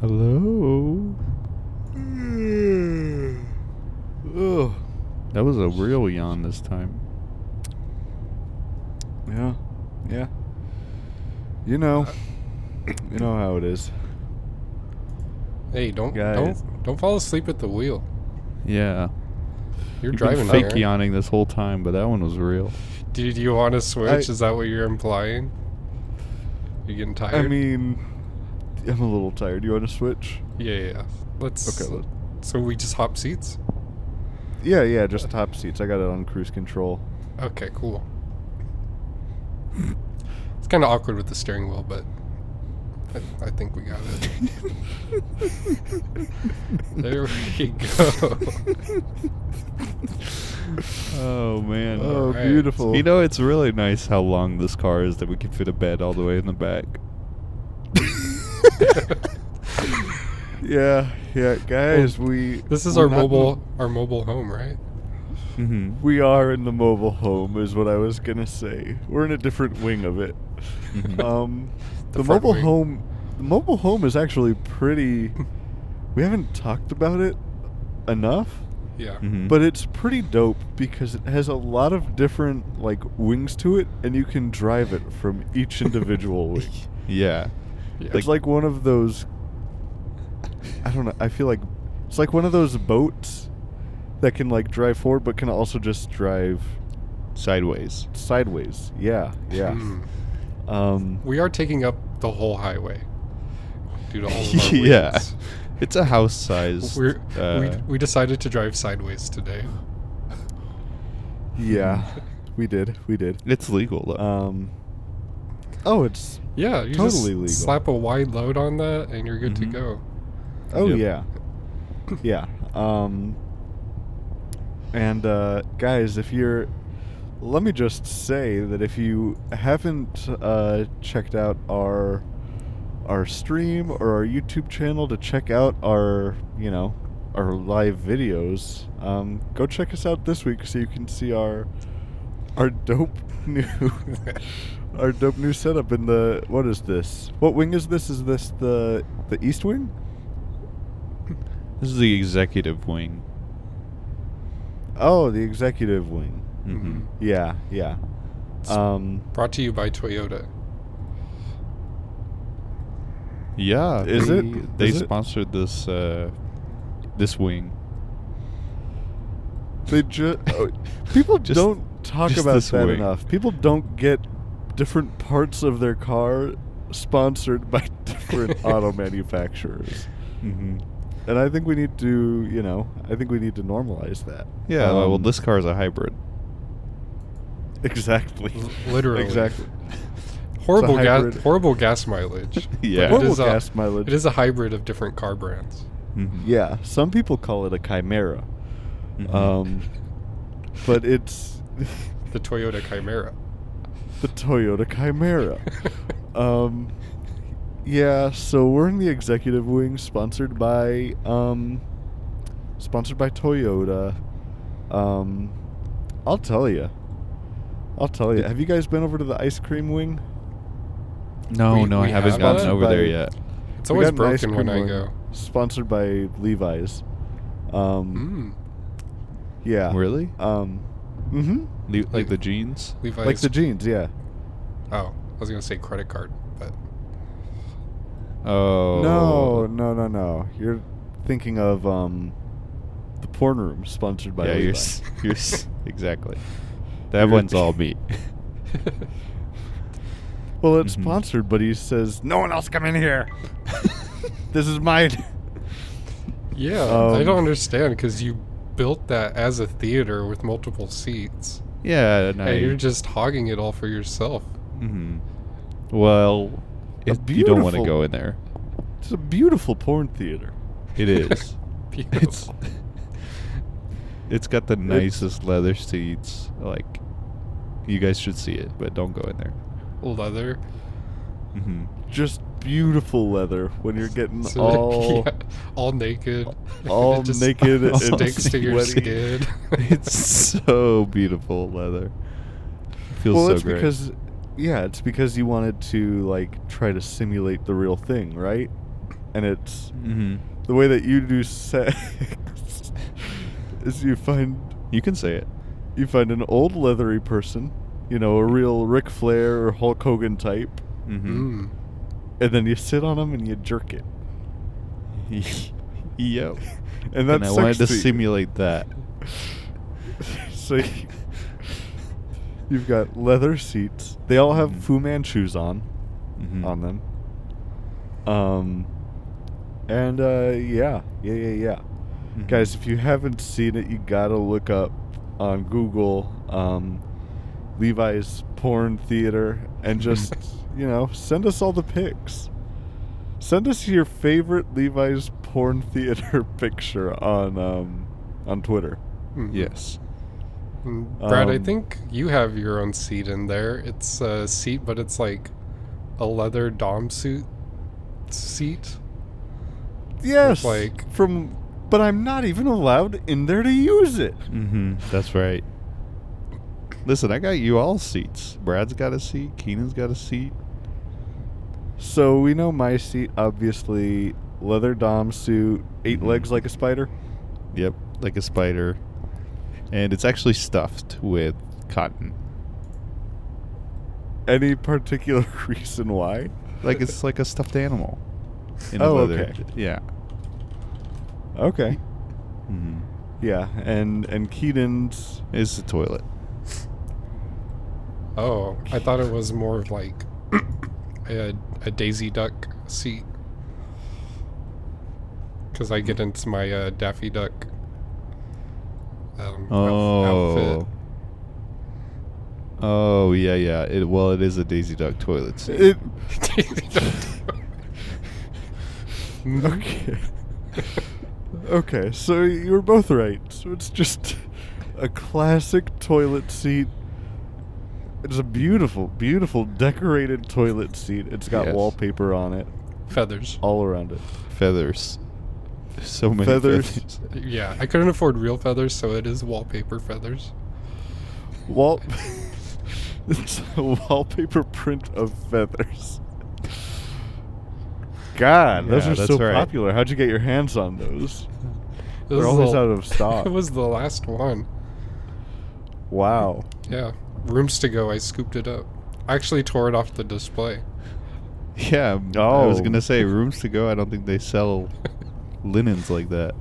Hello. Hmm. Ugh. That was a real yawn this time. Yeah, yeah. You know, uh, you know how it is. Hey, don't Guys. don't don't fall asleep at the wheel. Yeah. You're You've driving been fake here. yawning this whole time, but that one was real. Did you want to switch? I- is that what you're implying? You getting tired? I mean, I'm a little tired. You want to switch? yeah, yeah. yeah. Let's. Okay. Let, So we just hop seats. yeah, yeah. Just hop seats. I got it on cruise control. Okay, cool. It's kind of awkward with the steering wheel, but I, I think we got it. there we go. Oh man. Oh, Alright. beautiful. You know, it's really nice how long this car is that we can fit a bed all the way in the back. yeah, yeah, guys. we This is our mobile the- our mobile home, right? Mm-hmm. we are in the mobile home, is what I was gonna say. We're in a different wing of it. Mhm. Um, The the, mobile wing. home, the mobile home is actually pretty. we haven't talked about it enough. Yeah. Mhm. But it's pretty dope because it has a lot of different like wings to it, and you can drive it from each individual wing. yeah. Yeah. it's like one of those. I don't know. I feel like it's like one of those boats that can like drive forward, but can also just drive Sideways. sideways. Yeah, yeah. Hmm. Um, We are taking up the whole highway due to all of our yeah. wings. It's a house size. We're, uh, we we decided to drive sideways today. yeah, we did. We did. it's legal though. Um. Oh, it's. Yeah, you Totally just legal. slap a wide load on that, and you're good Mhm. to go. Oh Yep. yeah, yeah. Um, and uh, guys, if you're, let me just say that if you haven't uh, checked out our our stream or our YouTube channel to check out our, you know, our live videos, um, go check us out this week so you can see our our dope new our dope new setup in the what is this? What wing is this? Is this the the east wing? this is the executive wing. Oh, the executive wing. Mm-hmm. Yeah, yeah. Um, Brought to you by Toyota. Yeah. Is they, it? They Is it? sponsored this uh, this wing. they just people Just- don't talk just about this that wing. enough. People don't get different parts of their car sponsored by different auto manufacturers. Mm-hmm. And I think we need to, you know, I think we need to normalize that. Yeah. well, Um, this car is a hybrid. exactly. L- literally. Exactly. Horrible gas. Horrible gas mileage. Yeah. But Horrible is a- gas mileage. It is a hybrid of different car brands. Mhm. Yeah, some people call it a chimera. Mhm. Um, but it's The Toyota Chimera. The Toyota Chimera. um, yeah, so we're in the executive wing, sponsored by um, sponsored by Toyota. Um, I'll tell you. I'll tell you. Have you guys been over to the ice cream wing? no, we- no, I we haven't have gotten that? over there By- yet. It's We always got an ice broken when cream I wing, go. Sponsored by Levi's. Um, Mm. Yeah. Really? Um, mm-hmm. Le- like the jeans? Levi's. Like the jeans, yeah. Oh, I was gonna say credit card, but Oh. No, no, no, no. You're thinking of um, the porn room sponsored by yeah, Levi. you're, s- you're s- exactly. That You're- one's all me. Well, it's Mhm. sponsored, but he says no one else come in here. this is mine. yeah, I Um, don't understand because you built that as a theater with multiple seats, yeah, and I, and you're just hogging it all for yourself. Hmm Well, it, you don't want to go in there. It's a beautiful porn theater. it's, it's got the nicest leather seats. Like, you guys should see it, but don't go in there. Leather. Mm-hmm. Just beautiful leather when you're getting So, all yeah, all naked. all It naked and sticks to your sweaty. skin. it's so beautiful leather. Feels well, so it's great. because yeah, it's because you wanted to like try to simulate the real thing, right? And it's hmm the way that you do sex is you find you can say it. you find an old leathery person, you know, a real Ric Flair or Hulk Hogan type, hmm Mm. and then you sit on them and you jerk it, yep. and that's and I wanted to simulate that. so you, you've got leather seats. They all have Mhm. Fu Manchus on Mhm. on them. Um, and uh, yeah, yeah, yeah, yeah. Mhm. Guys, if you haven't seen it, you gotta look up on Google um, Levi's porn theater and just you know send us all the pics. Send us your favorite Levi's porn theater picture on um, on Twitter. Mhm. Yes. Mm, Brad, I Um, think you have your own seat in there. It's a seat, but it's like a leather dom suit seat. Yes, like- from, but I'm not even allowed in there to use it. Mm-hmm, That's right. Listen, I got you all seats. Brad's got a seat. Keenan's got a seat. So we know my seat, obviously, leather dom suit, 8 Mhm. legs like a spider. Yep, like a spider. And it's actually stuffed with cotton. Any particular reason why? Like it's like a stuffed animal. In Oh, a leather. okay. Yeah. Okay. hmm Yeah, and and Keaton's is the toilet. Oh, I thought it was more of like a, a Daisy Duck seat. Because I get into my uh, Daffy Duck um, Oh. outfit. Oh yeah, yeah. It well, it is a Daisy Duck toilet seat. it, Daisy Duck. Okay. okay, so you were both right. So it's just a classic toilet seat. It's a beautiful, beautiful decorated toilet seat. It's got Yes. wallpaper on it Feathers. all around it. feathers. So many Feathers. feathers. Yeah, I couldn't afford real feathers, so it is wallpaper feathers. Wall. it's a wallpaper print of feathers. God, those are so right. popular. How'd you get your hands on those? This They're always the- out of stock. it was the last one. Wow. Yeah, rooms to go. I scooped it up. I actually tore it off the display. Yeah. Oh. I was Oh. gonna say rooms to go. I don't think they sell linens like that.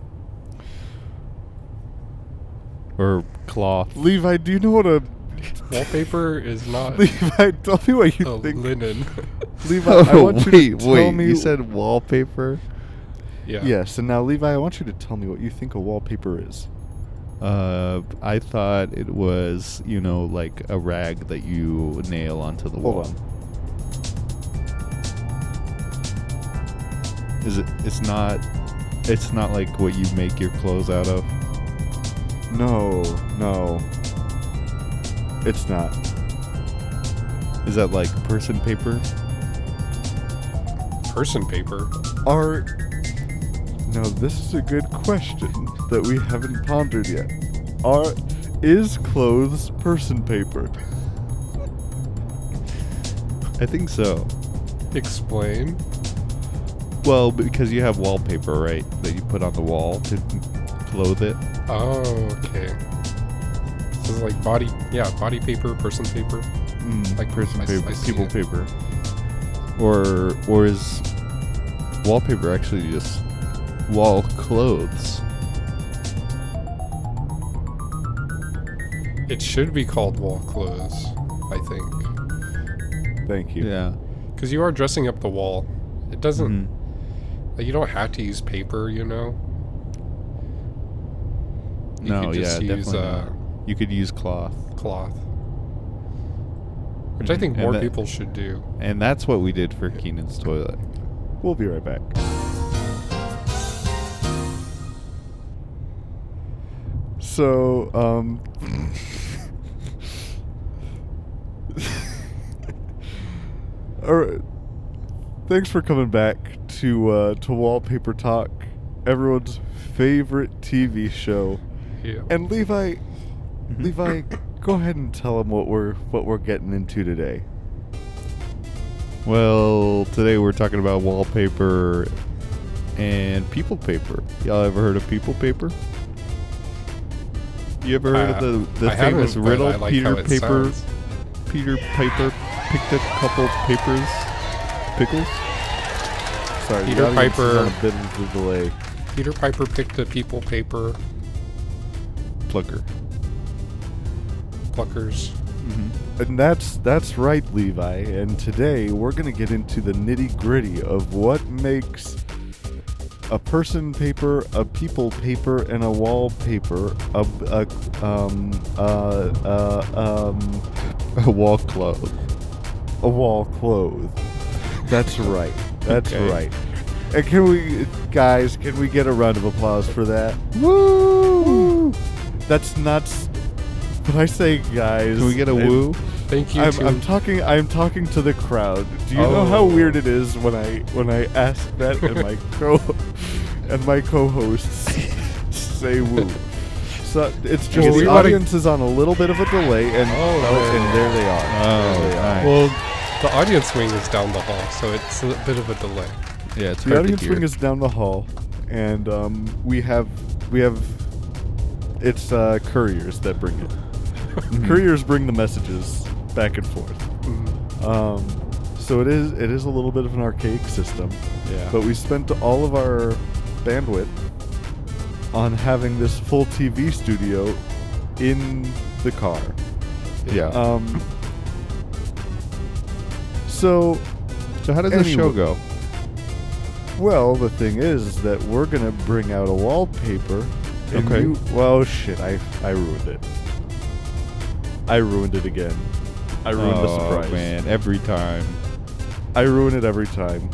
Or cloth. Levi, do you know what a Wallpaper is not Levi? Tell me what you a think. linen. Levi, I Oh, want you wait, to tell wait. me. You said wallpaper. yeah. yes, and now Levi, I want you to tell me what you think a wallpaper is. Uh, I thought it was, you know, like a rag that you nail onto the Hold wall. on. Is it? It's not. It's not like what you make your clothes out of. No, no, it's not. Is that like person paper? Person paper. Are now this is a good question that we haven't pondered yet. Are is clothes person paper? I think so. Explain. Well, because you have wallpaper, right? That you put on the wall to clothe it. Oh, okay. This is like body, yeah, body paper, person paper. Mm, Like, person I s- paper, I people it. paper. Or or is wallpaper actually just wall clothes? It should be called wall clothes, I think, Thank you. Yeah. because you are dressing up the wall. It doesn't. Mhm. Like, you don't have to use paper, you know. You No, could yeah, use definitely uh. You could use cloth. cloth. which I think more that- people should do. And that's what we did for Keenan's toilet. We'll be right back. So, um. Alright. Thanks for coming back to uh, to Wallpaper Talk, everyone's favorite TV show. Yeah. And Levi, Mm-hmm. Levi, go ahead and tell them what we're what we're getting into today. Well, today we're talking about wallpaper and people paper. Y'all ever heard of people paper? You ever heard Uh, of the, the I famous riddle? I like Peter Paper. sounds. Peter Piper picked a couple papers, pickles. Sorry, Peter the Piper- on a bit of delay. Peter Piper picked a people paper Plucker. pluckers. Mm-hmm. And that's that's right, Levi. And today we're gonna get into the nitty gritty of what makes a person paper, a people paper, and a wallpaper a, a um uh uh um A wall cloth. a wall cloth. That's right. That's Okay. right. And can we, guys? Can we get a round of applause for that? Woo! That's not. s- When I say guys, Can we get a and- woo? Thank you I'm, to I'm talking. I'm talking to the crowd. Do you know how Oh. weird it is when I when I ask that and my co and my co-hosts say woo? So it's just Well, we the wanna- audience is on a little bit of a delay, and Oh. oh and there they are. Oh, there they are. nice. well, the audience wing is down the hall, so it's a bit of a delay. Yeah, it's the hard audience to hear. wing is down the hall, and um, we have we have it's uh, couriers that bring it. Mm-hmm. couriers bring the messages back and forth. Mhm. Um, so it is it is a little bit of an archaic system, Yeah. but we spent all of our bandwidth on having this full TV studio in the car. yeah. Um, so so how does the show anyway. go? Well, the thing is that we're gonna bring out a wallpaper. And Okay. You, well, shit, I I ruined it. I ruined it again. I ruined the oh surprise. man, every time. I ruin it every time.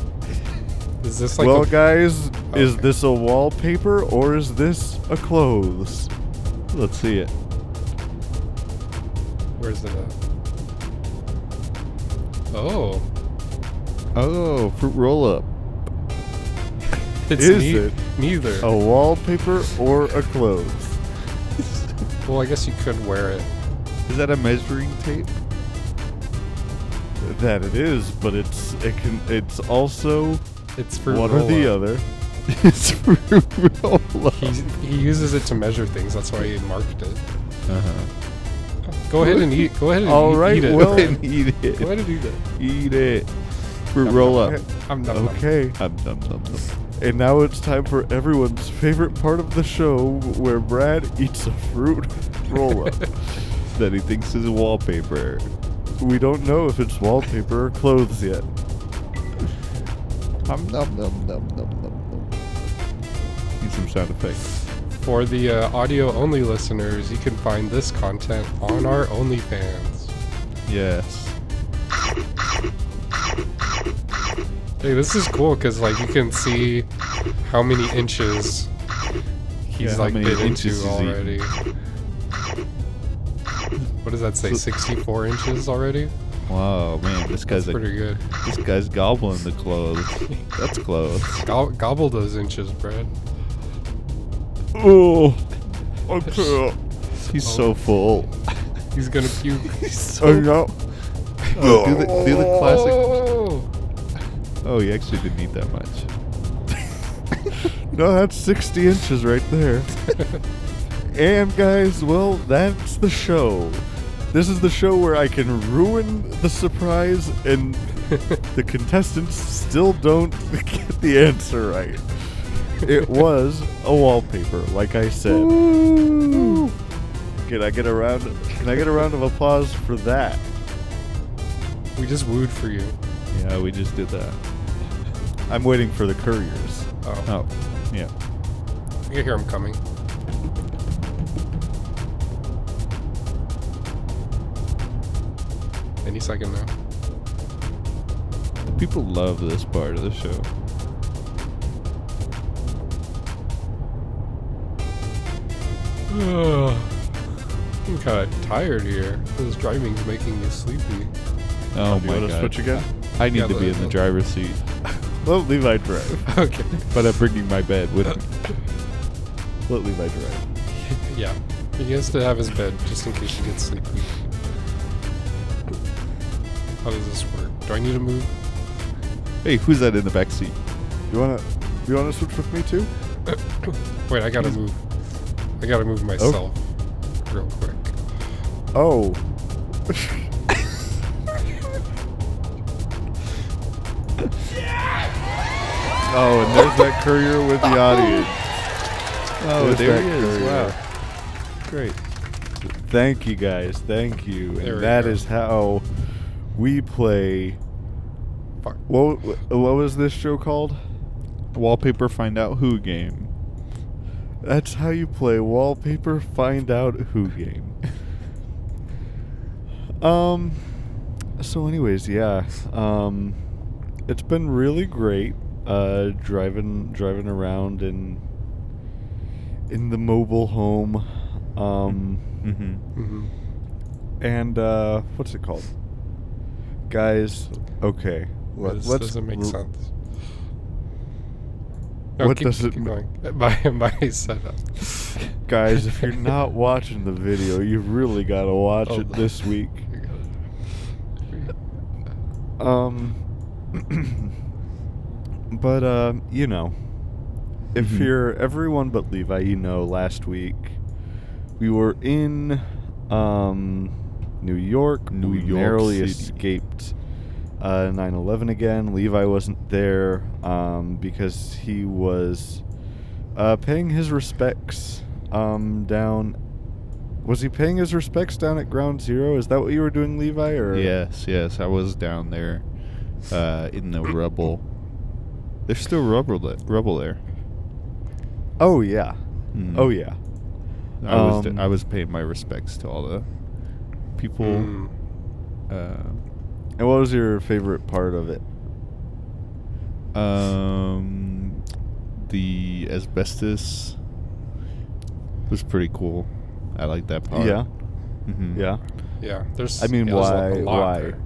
Is this like well, a, guys, is Okay. this a wallpaper or is this a clothes? Let's see it. where's it at? Oh, Oh, fruit roll up. Is ne- it neither. A wallpaper or a clothes? Well, I guess you could wear it. Is that a measuring tape? That it is, but it's it can it's also It's for one or the other. it's fruit roll up. He, he uses it to measure things. That's why he marked it. Uh-huh. Go ahead and eat. Go ahead and All eat, right, eat it. well- and eat it. go ahead and eat it. Eat it. Fruit roll up. I'm not. Okay. Okay. Um, dum, dum, dum. And now it's time for everyone's favorite part of the show where Brad eats a fruit roll up. That he thinks is wallpaper. we don't know if it's wallpaper or clothes yet. Um, dum, dum, dum, dum, dum, dum. Need some sound effects. For the uh, audio only listeners, you can find this content on our OnlyFans. Yes. Hey, this is cool because like you can see how many inches he's Yeah, like been into inches he's eaten. already. What does that say? 64 inches already? Wow, man, this guy's That's a, pretty good. this guy's gobbling the clothes. That's clothes. Go- gobble those inches, Brad. Oh, okay. He's so full. He's gonna puke. He's so. Oh, no. Oh, do the do the classic. Oh! Oh, he actually didn't eat that much. No, that's 60 inches right there. and guys, well, that's the show. This is the show where I can ruin the surprise and the contestants still don't get the answer right. It was a wallpaper, like I said. Can I get a round? Can I get a round of applause for that? We just wooed for you. Yeah, we just did that. I'm waiting for the couriers. Oh, Oh, yeah. I can hear them coming. Any second now. People love this part of the show. I'm kind of tired here. This driving's making me sleepy. Oh Do you my want to god. switch again? I need Yeah, to be the- in the driver's seat, Let Levi drive. Okay. but I'm bringing my bed with me. Let Levi drive. yeah. He has to have his bed just in case he gets sleepy. How does this work? Do I need to move? Hey, who's that in the back seat? You wanna? You wanna switch with me too? Wait, I gotta move. I gotta move myself oh. real quick. Oh. oh, and there's that courier with the oh. audience. Oh, There's there he is. courier. Wow. Great. Thank you guys. Thank you. There And we that go. is how we play. Fuck. What, what was this show called? Wallpaper find out who game. That's how you play wallpaper find out who game. um so anyways, yeah. Um it's been really great uh driving driving around in in the mobile home um Mm-hmm. Mm-hmm. and uh what's it called? Guys, okay. Let, This let's doesn't make r- sense. No, What keep, does it keep ma- going. My, my setup. Guys, if you're not watching the video, you really got to watch Hold it this week. It. Um, but uh, you know, if Mhm. you're everyone but Levi, you know, last week we were in um New York. New we York narrowly City. escaped uh 9/11 again. Levi wasn't there um because he was uh paying his respects um down. Was he paying his respects down at Ground Zero? Is that what you were doing, Levi? Or Yes, yes. I was down there uh, in the rubble. There's still rubble, th- rubble there. Oh yeah. Mm. Oh yeah. I was d- Um, I was paying my respects to all the people. Mm. Uh, And what was your favorite part of it? um, the asbestos was pretty cool. I like that part. Yeah. hmm Yeah. Yeah, there's. I mean, yeah, why? a lot Why? there.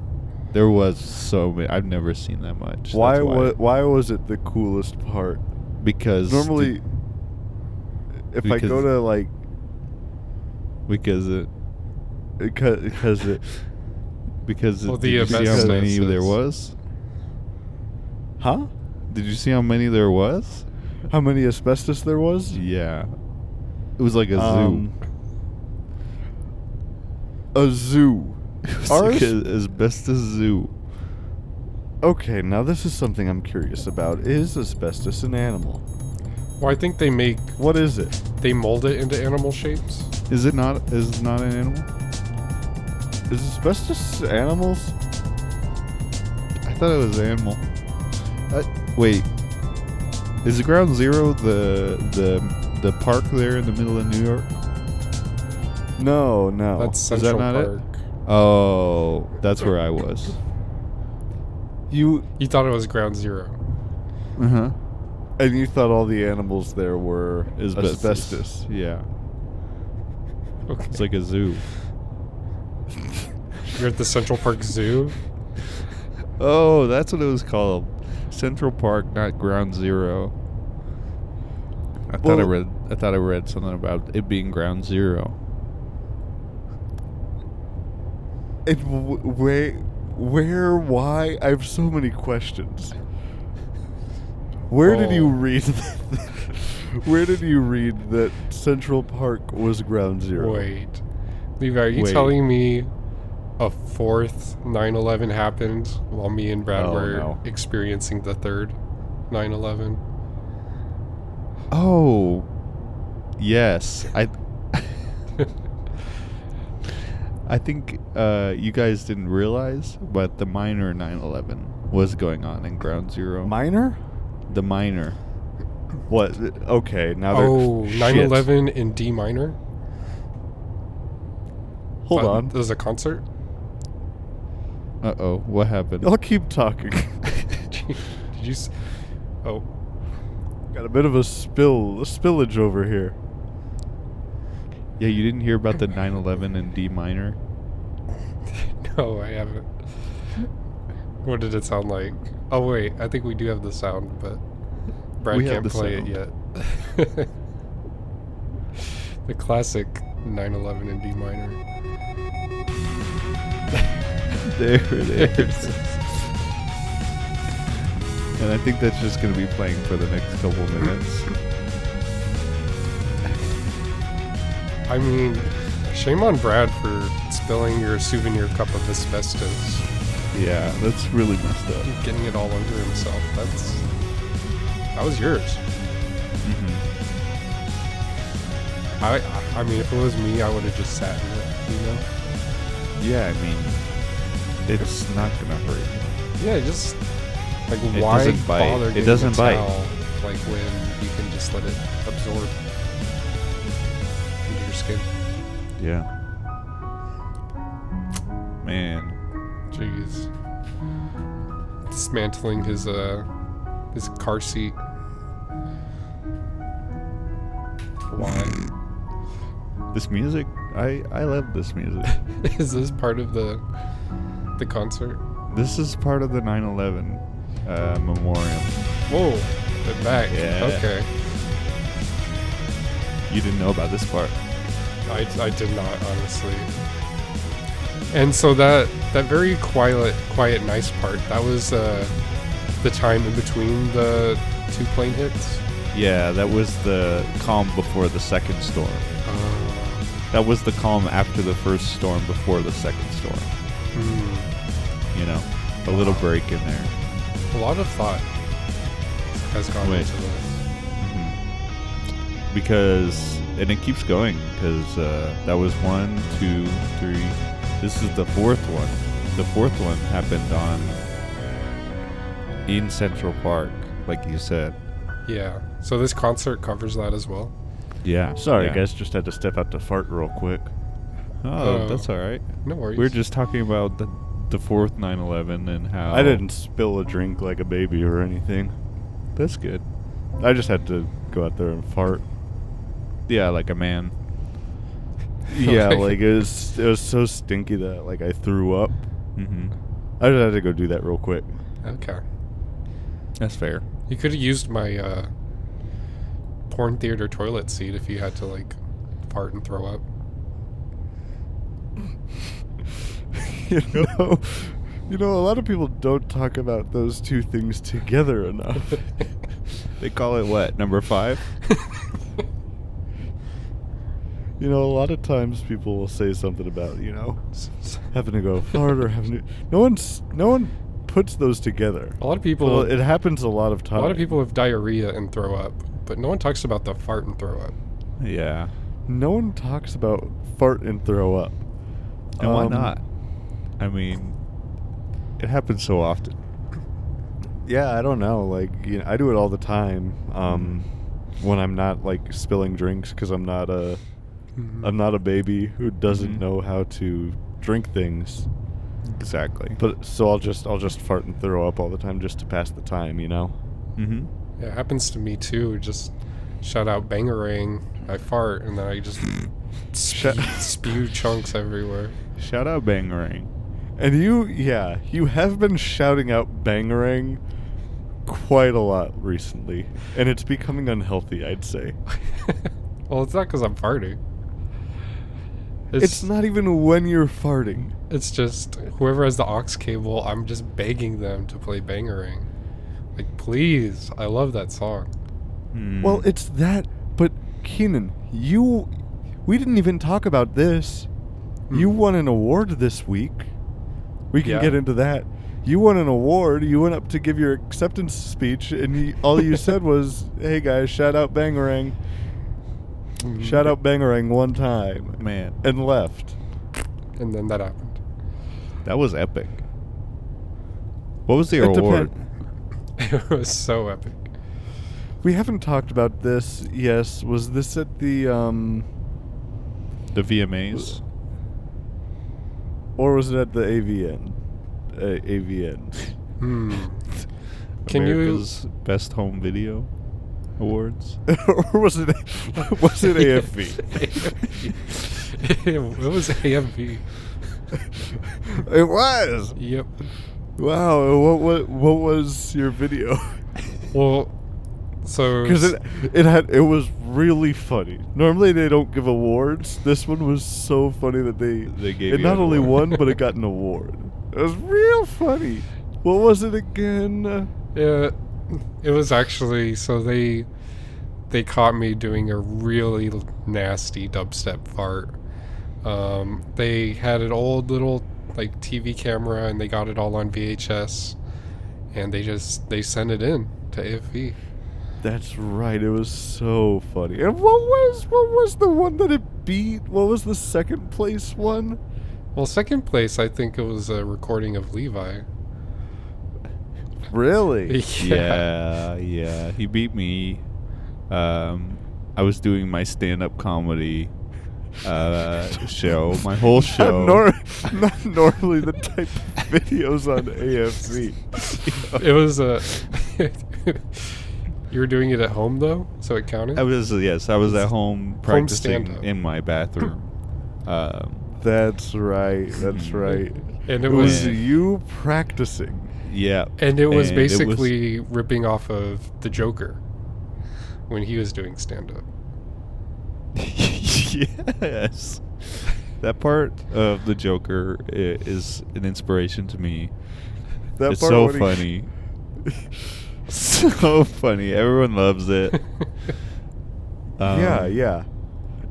There was so many. I've never seen that much. Why? That's wa- why was it the coolest part? Because Normally, if I go to like, because it because, because it, because Well, it, the did you see how many asbestos there is- was? huh? Did you see how many there was? How many asbestos there was? Yeah, it was like a Um, A zoo. zoo. It was like Ours- a asbestos zoo. Okay, now this is something I'm curious about. Is asbestos an animal? Well, I think they make What is it? they mold it into animal shapes. Is it not? Is it not an animal? Is asbestos animals? I thought it was animal. Uh, wait, is the Ground Zero the the the park there in the middle of New York? No, no. That's that Central not it? Park. Oh, that's where I was. you You thought it was Ground Zero. Uh huh. and you thought all the animals there were asbestos. Yeah, Okay. it's like a zoo. You're at the Central Park Zoo. Oh, that's what it was called. Central Park, not Ground Zero. I thought I read. I thought I read something about it being Ground Zero. And w- where, where, why? I have so many questions. Where did you Oh. read? where did you read that Central Park was Ground Zero? Wait, Levi, are you Wait. telling me a fourth 9/11 happened while me and Brad Oh, were no. experiencing the third 9/11? Oh, yes. I. I think uh, you guys didn't realize, but the minor 9/11 was going on in Ground Zero. Minor? the minor. What? Okay, now they're Oh, shit. 9/11 in D minor. Hold Uh, on. There's a concert. Uh oh, what happened? I'll keep talking. Did you? s- Oh, Got a bit of a spill, a spillage over here. Yeah, you didn't hear about the 911 in D minor? no, I haven't. What did it sound like? Oh wait, I think we do have the sound, but Brad We can't play sound. it yet. the classic 911 in D minor. There it is. and I think that's just going to be playing for the next couple minutes. I mean, shame on Brad for spilling your souvenir cup of asbestos, Yeah, that's really messed up. getting it all over himself. That's that was yours. hmm I, I, I mean, if it was me, I would have just sat in it. You know? Yeah, I mean, it's not to hurt. Yeah, just like It why doesn't bite. bother? It doesn't bite. towel, like when you can just let it absorb into your skin. Yeah. Man. Jeez. Dismantling his uh his car seat. Why? This music, I, I love this music. Is this part of the the concert? this is part of the 9 11 uh, memorial. Whoa, they're back. Yeah. Okay. You didn't know about this part. I, I did not honestly. And so that that very quiet quiet nice part that was uh, the time in between the two plane hits. Yeah, that was the calm before the second storm. Uh, That was the calm after the first storm before the second storm. hmm. You know, a little break in there. A lot of thought has gone Wait. into this. hmm Because, and it keeps going, because uh, that was one, two, three. This is the fourth one. The fourth one happened on in Central Park, like you said. Yeah. So this concert covers that as well. Yeah. Sorry, yeah. guys, just had to step out to fart real quick. Oh, Oh. that's all right. No worries. We are just talking about the the fourth 9/11 and how I didn't spill a drink like a baby or anything. That's good. I just had to go out there and fart. Yeah, like a man. Yeah, like it was it was so stinky that like I threw up. Mm-hmm. I just had to go do that real quick. Okay. That's fair. You could have used my uh, porn theater toilet seat if you had to like fart and throw up. you know, you know, a lot of people don't talk about those two things together enough. They call it what? Number five? you know, a lot of times people will say something about you know having to go fart or having to. No one's no one puts those together. A lot of people. Well, it happens a lot of times. a lot of people have diarrhea and throw up, but no one talks about the fart and throw up. Yeah. No one talks about fart and throw up. And why Um, not? I mean, it happens so often. Yeah, I don't know. Like, you know, I do it all the time. Um, when I'm not like spilling drinks because I'm not a, Mhm. I'm not a baby who doesn't Mhm. know how to drink things. Exactly. But so I'll just I'll just fart and throw up all the time just to pass the time, you know. mm-hmm. Yeah, it happens to me too. Just shout out bangarang. I fart and then I just spew, spew chunks everywhere. Shout out Bangarang. And you, yeah, you have been shouting out bangarang quite a lot recently, and it's becoming unhealthy. I'd say well, it's not because I'm farting. it's, not even when you're farting. It's just whoever has the aux cable, I'm just begging them to play Bangarang. Like, please, I love that song. Hmm. Well, it's that. But Keenan, you, we didn't even talk about this. You Hmm. won an award this week. We can Yeah. get into that. You won an award. You went up to give your acceptance speech, and you, all you said was, "Hey guys, shout out Bangarang, Mm-hmm. shout out Bangarang one time," man, and left. And then that happened. that was epic. What was the It award? depend- It was so epic. We haven't talked about this. Yes, was this at the um, The VMAs. Or was it at the AVN? uh, AVN. Hmm. Can you- America's Best Home Video Awards. or was it was it AFV? it was AFV. it was. Yep. Wow. What what what was your video? Well, so Because it it had it was really funny. Normally they don't give awards. This one was so funny that they They gave it not only award. won but it got an award. It was real funny. What was it again? Yeah, it was actually so they they caught me doing a really nasty dubstep fart. Um, they had an old little like TV camera and they got it all on VHS, and they just they sent it in to AFV. That's right. It was so funny. And what was what was the one that it beat? What was the second place one? Well, second place, I think it was a recording of Levi. Really? yeah, yeah. He beat me. Um, I was doing my stand-up comedy uh, show, my whole show. Not, nor- not normally the type of videos on AFV. It was a. you were doing it at home though, so it counted. I was yes, I was at home practicing stand-up. in my bathroom. um, That's right. That's right. and It it was was you practicing. yeah, And it was and it was- basically ripping off of the Joker when he was doing stand up. yes. That part of the Joker is an inspiration to me. That it's part so when he- funny. so funny. Everyone loves it. yeah, Um, yeah.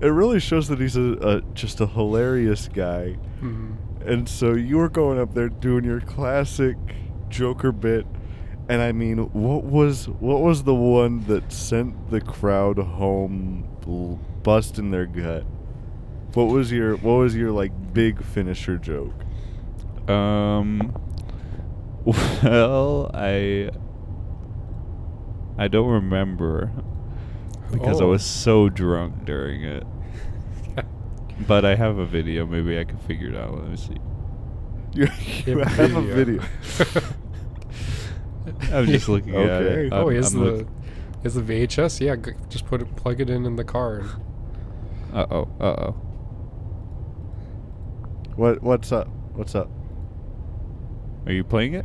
It really shows that he's a, a just a hilarious guy. Mhm. And so you were going up there doing your classic Joker bit, and I mean, what was what was the one that sent the crowd home, l- busting their gut? What was your what was your like big finisher joke? Um. Well, I. I don't remember because I Oh. was so drunk during it. But I have a video. Maybe I can figure it out. Let me see. You, you Yeah, have a video. I'm just looking at it. oh, I'm- he has I'm the look- is the VHS? Yeah, g- just put it, plug it in in the car. And Uh-oh. Uh-oh. What what's up? What's up? Are you playing it?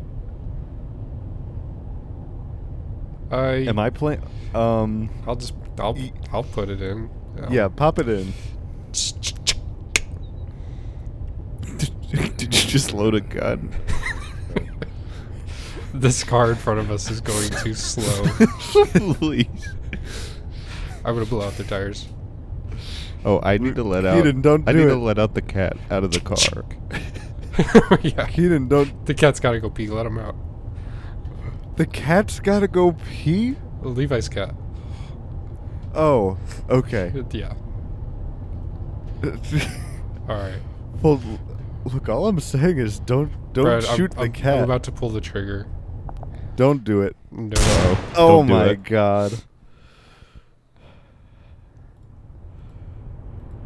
I Am I playing? Um, I'll just I'll Ye- I'll put it in. yeah, pop it in. Did you just load a gun? this car in front of us is going too slow. Please. I'm gonna blow out the tires. Oh, I need to let out. Keaton, don't I do need it. to let out the cat out of the car. yeah, Keaton, don't. the cat's gotta go pee. Let him out. The cat's gotta go pee. Levi's cat. Oh, okay. Yeah. All right. well, look, all I'm saying is don't don't Brad, I'm- shoot the I'm, cat. I'm about to pull the trigger. don't do it. No. Uh-oh. Oh my it. god.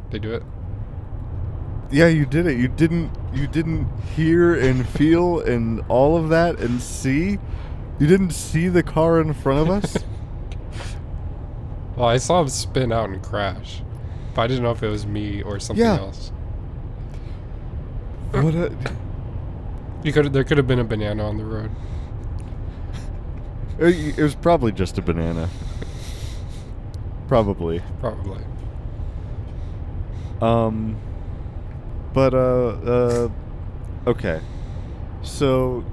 They do it. Yeah, you did it. You didn't you didn't hear and feel and all of that and see? You didn't see the car in front of us? Well, I saw him spin out and crash, but I didn't know if it was me or something Yeah. else. what a, You could there could have been a banana on the road. it it was probably just a banana. Probably. Probably. Um but uh uh okay. So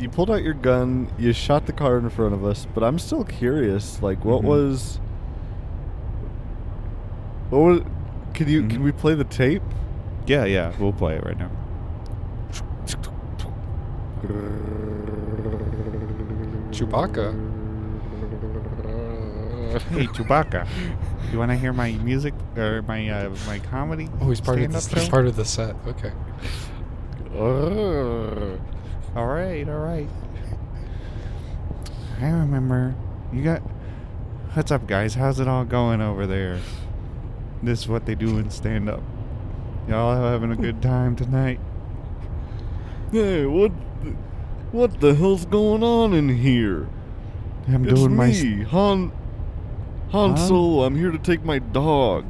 you pulled out your gun, you shot the car in front of us, but I'm still curious like what Mhm. was What was can you can Mhm. we play the tape? Yeah, yeah. We'll play it right now. Chewbacca. Hey Chewbacca, you want to hear my music or my uh, my comedy? Oh, he's part of stand-up the show? part of the set. Okay. All right, all right. I remember. You got. What's up, guys? How's it all going over there? This is what they do in stand up. Y'all having a good time tonight? Hey, what what the hell's going on in here? I'm it's doing my. me, Han. Han Han? Solo. I'm here to take my dog.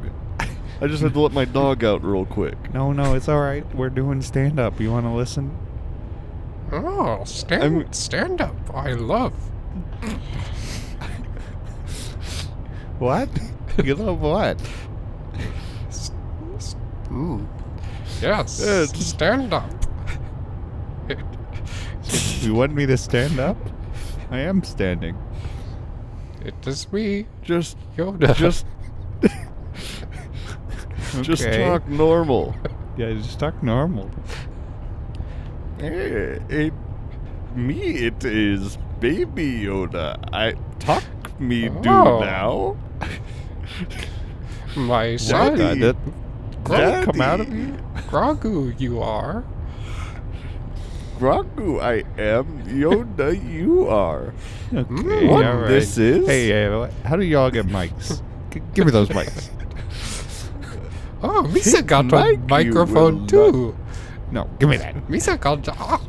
I just had to let my dog out real quick. No, no, it's all right. We're doing stand up. You want to listen? Oh, stand I'm- stand up. I love. What? you love what? s- s- mm. Yes, Yeah, stand up. You want me to stand up? I am standing. It is me, Just, Yoda. just, just Okay. talk normal. Yeah, just talk normal. Hey, it, me, it is Baby Yoda. I talk me do Oh. now. my son, Daddy. Did that come out of Daddy. you? Grogu. You are. Grogu, I am. Yoda, you are. Okay, What all right. this is? Hey, uh, how do y'all get mics? G- give me those mics. Oh, Misa Take got mic, a microphone will too. No, give me that. Misa got. Ah.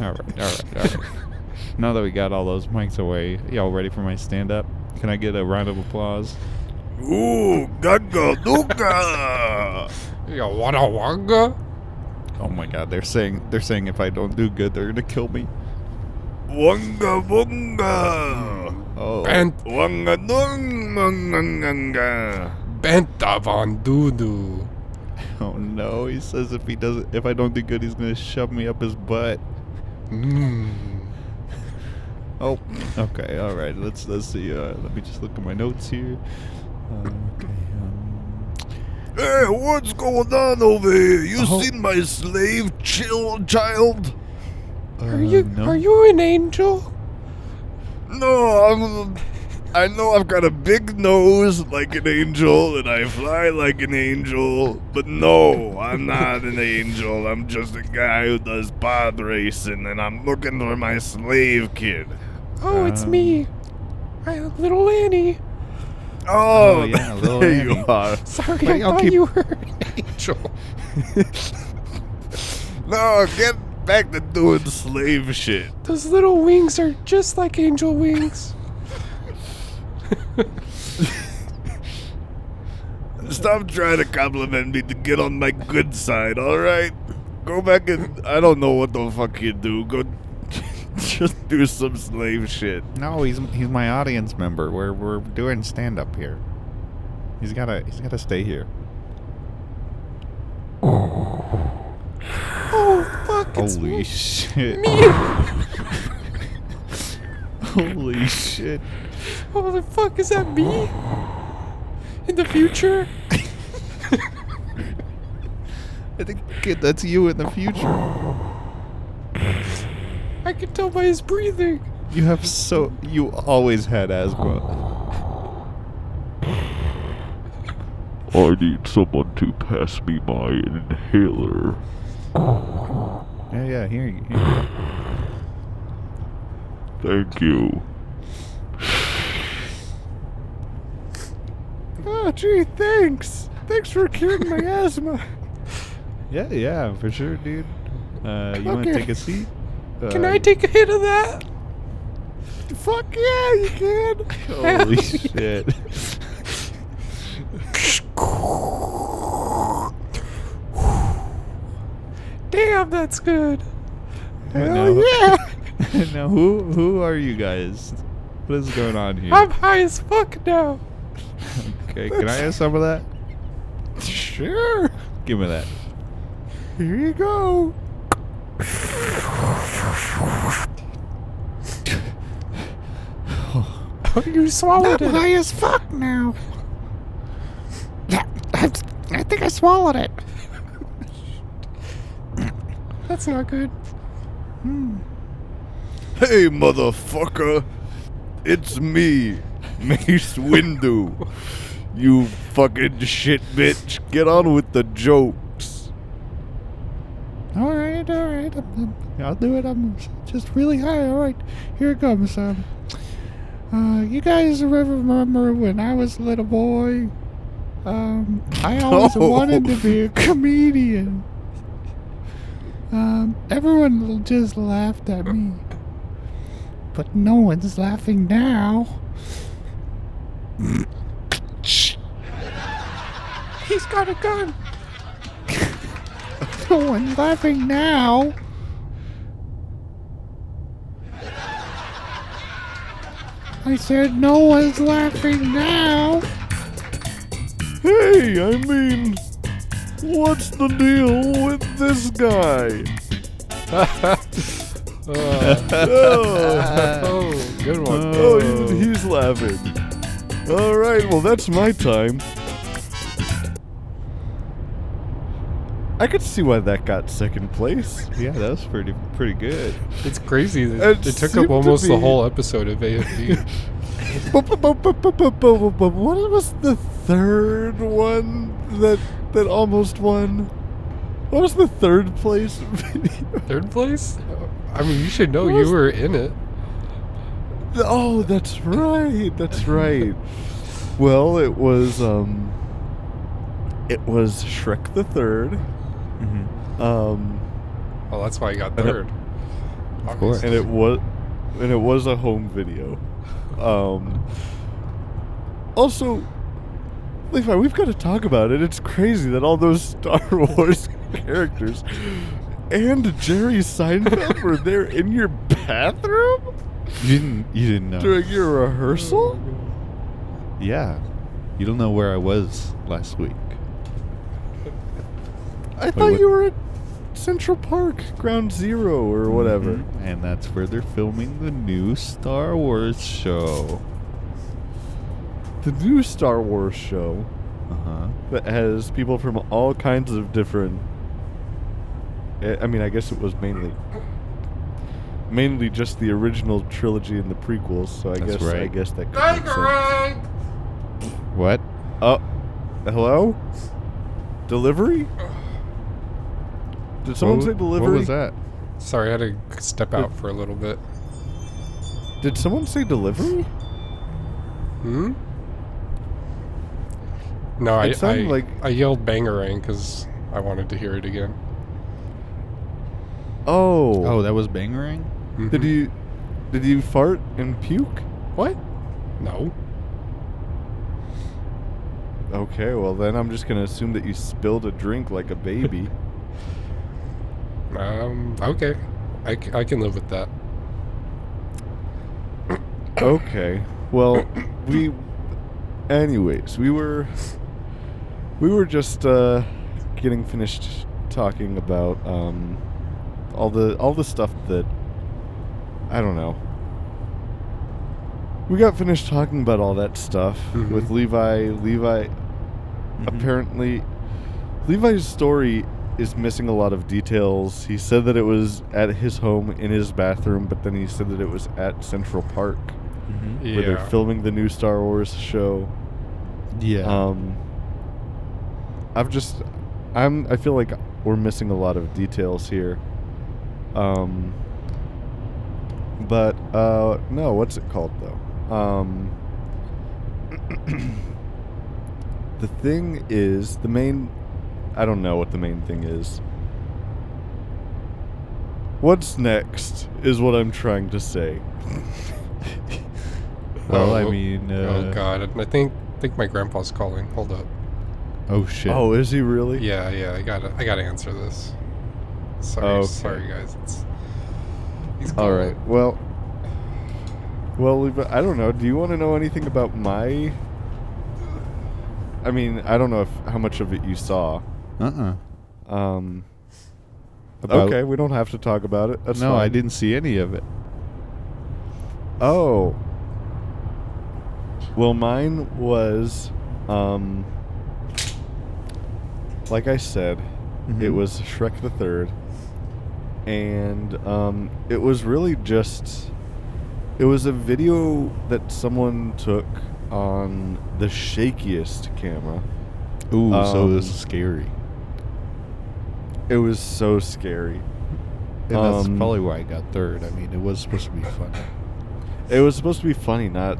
All right, all right, all right. now that we got all those mics away, y'all ready for my stand up? Can I get a round of applause? Ooh, gaga duga. Ya wanna wanga? Oh my god, they're saying they're saying if I don't do good, they're gonna kill me. Wanga bunga. Oh, Bent, Wanga dung benta von dudu. Oh no! He says if he doesn't, if I don't do good, he's gonna shove me up his butt. Mmm. Oh, okay, all right. Let's let's see. Uh, let me just look at my notes here. Uh, okay. Um, Hey, what's going on over here? You Oh. seen my slave chill child? Are uh, you no. are you an angel? No, I'm. I know I've got a big nose like an angel and I fly like an angel, but no, I'm not an angel. I'm just a guy who does pod racing and I'm looking for my slave kid. Oh, it's Um, me. I little Annie. Oh, Oh, yeah, little there Annie. you are. Sorry, Wait, I I'll thought keep- you were an angel. No, get back to doing slave shit. Those little wings are just like angel wings. Stop trying to compliment me to get on my good side, alright? Go back and I don't know what the fuck you do. Go just do some slave shit. No, he's he's my audience member. We're we're doing stand up here. He's gotta he's gotta stay here. Oh fuck! It's Holy me. shit! Holy shit! Holy fuck! Is that me? In the future? I think kid, that's you in the future. I can tell by his breathing. You have so you always had asthma. I need someone to pass me my inhaler. Yeah, yeah. Here, you- here. you go. Thank you. Oh, gee, thanks. Thanks for curing my asthma. Yeah, yeah, for sure, dude. Uh, you want to Okay. take a seat? Can Uh, I take a hit of that? Fuck yeah, you can. Holy shit! Damn, that's good. Hell yeah! now, who who are you guys? What is going on here? I'm high as fuck now. okay, can I have some of that? Sure. Give me that. Here you go. Oh, you swallowed it. high as fuck now. Yeah, I, I think I swallowed it. That's not good. Hmm. Hey, motherfucker. It's me, Mace Windu. You fucking shit bitch. Get on with the jokes. All right, all right. I'm, I'm, I'll do it. I'm just really high. All right, here it comes. Um, uh, you guys remember when I was a little boy? Um, I always Oh. wanted to be a comedian. Um, everyone just laughed at me. But no one's laughing now. He's got a gun. No one's laughing now. I said no one's laughing now. Hey, I mean, what's the deal with this guy? oh, oh, good one. oh, even he's laughing. All right, well, that's my time. I could see why that got second place. Yeah, that was pretty pretty good. It's crazy. That It it took up to almost the whole episode of but what was the third one that that almost won? What was the third place video? Third place? I mean, you should know What you were in it. Oh, that's right. That's right. well, it was um it was Shrek the 3rd Mm-hmm. Um Well, that's why I got And it- third. Of course. and it was and it was a home video. Um also Levi, we've got to talk about it. It's crazy that all those Star Wars characters and Jerry Seinfeld were there in your bathroom You didn't you didn't know? during your rehearsal. Yeah. You don't know where I was last week. I thought what- you were at Central Park, Ground Zero, or whatever. Mhm. And that's where they're filming the new Star Wars show. The new Star Wars show Uh huh. that has people from all kinds of different. I mean, I guess it was mainly, mainly just the original trilogy and the prequels. So I That's guess I guess that could make sense. What? Oh, hello. Delivery? Did someone What- say delivery? What was that? Sorry, I had to step out for a little bit. Did someone say delivery? Hmm? No, I, It sounded I, like- I yelled bangarang because I wanted to hear it again. Oh. Oh, that was Bangarang? Did you did you fart and puke? What? No. Okay, well then I'm just gonna assume that you spilled a drink like a baby. Um, okay. I, c- I can live with that. okay. Well, we anyways, we were we were just uh getting finished talking about um all the all the stuff that I don't know. We got finished talking about all that stuff Mhm. with Levi. Levi apparently Levi's story is missing a lot of details. He said that it was at his home in his bathroom, but then he said that it was at Central Park Mm-hmm. Yeah. where they're filming the new Star Wars show. Yeah. Um I've just I'm I feel like we're missing a lot of details here. Um but uh no, what's it called though? Um The thing is the main I don't know what the main thing is. What's next is what I'm trying to say. well, I Oh, mean, uh, oh god, I think think my grandpa's calling. Hold up. Oh shit. Oh, is he really? Yeah, yeah, I gotta I gotta answer this. Sorry, Okay. sorry guys. It's he's All calling. right. Well, well, I don't know. Do you want to know anything about my? I mean, I don't know if how much of it you saw. Uh-uh. Um, About- okay, we don't have to talk about it. That's no, I didn't see any of it. Oh. Well, mine was, um, like I said, it Mhm. was Shrek the Third, and um, it was really just, it was a video that someone took on the shakiest camera. Ooh, so it was Um, scary. It was so scary. And that's um, probably why I got third. I mean, it was supposed to be funny. It was supposed to be funny, not.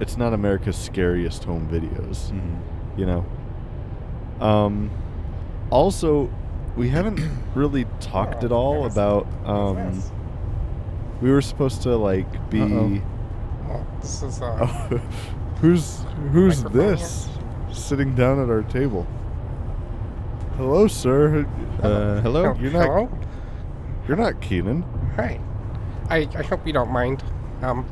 It's not America's scariest home videos. Mhm. you know. Um, also, we haven't really talked at all about. Um, we were supposed to like be. Uh-oh. Oh, this is uh, Oh, who's who's Microphone this sitting down at our table? Hello, sir. Uh, hello? You're not. hello. You're not Keenan. Hi. I I hope you don't mind. Um,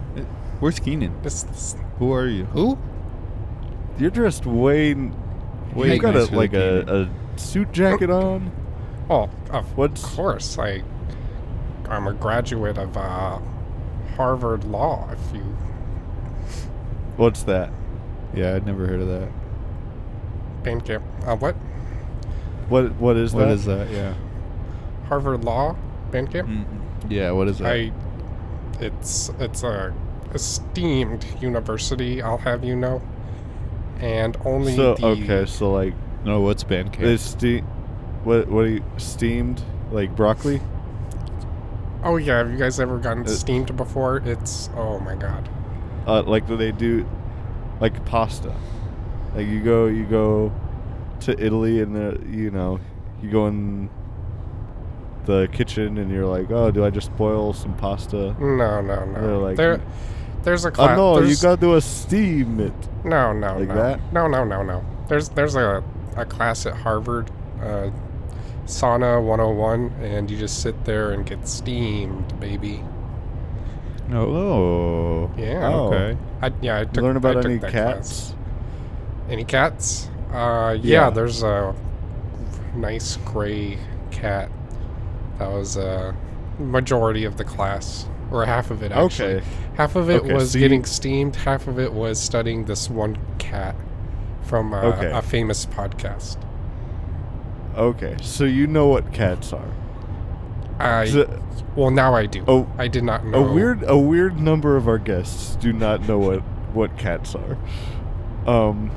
Where's Keenan? this, this Who are you? who? You're dressed way. Way you got a like a, a suit jacket on. Oh, of What's- course. I I'm a graduate of uh, Harvard Law. If you What's that? Yeah, I'd never heard of that. band camp, uh, what What what is What that? is that? Yeah. Harvard Law band camp? Mm, Yeah, what is that? I it's it's a esteemed university. I'll have you know, and only So the, okay, so like no, what's Bandcamp? is ste- what what are you steamed like broccoli? Oh yeah, have you guys ever gotten Uh, steamed before? It's oh my god. Uh, like do they do like pasta? Like you go you go to Italy and the you know you go in the kitchen and you're like, oh, do I just boil some pasta? No, no, no. They're like- there, there's a Oh class. no, you got to do a steam it. No, no, Like no. that? No, no, no, no. There's there's a, a class at Harvard, uh, sauna 101, and you just sit there and get steamed, baby. no. Oh. Yeah. Oh. Okay. I, yeah, I took, Learn about any that cats? Class. Any cats? Uh, yeah, Yeah. there's a nice gray cat. That was a majority of the class, or half of it actually. Okay. Half of it Okay, was so getting steamed. Half of it was studying this one cat from uh, Okay. a famous podcast. Okay, so you know what cats are. I it- well now I do. Oh, I did not know. a weird a weird number of our guests do not know what what cats are. Um,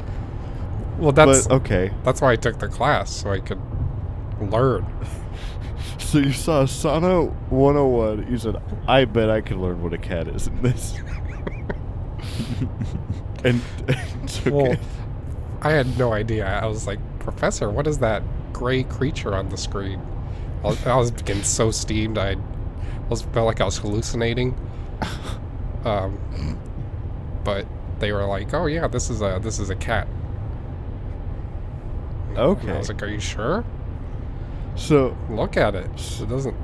Well, that's but okay. that's why I took the class so I could learn. So you saw Sauna 101. You said, "I bet I can learn what a cat is in this." and okay. Well, I had no idea. I was like, Professor, what is that gray creature on the screen? I was, I was getting so steamed. I was felt like I was hallucinating. Um, but they were like, "Oh yeah, this is a this is a cat." And I was like, "Are you sure? so Look at it. It doesn't.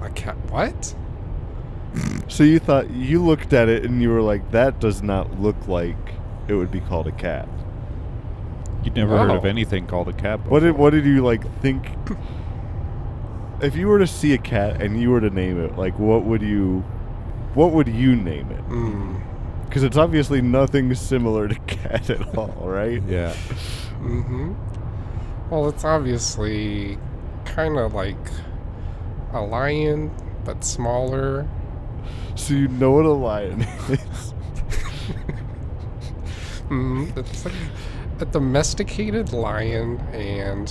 A cat? What? so you thought you looked at it and you were like, "That does not look like it would be called a cat." You'd never heard of anything called a cat before. What did what did you like think? If you were to see a cat and you were to name it, like what would you, what would you name it? Mm. Because it's obviously nothing similar to cat at all, right? Yeah. Mm-hmm. Well, it's obviously kind of like a lion, but smaller. So you know what a lion is. Mm, it's like a domesticated lion, and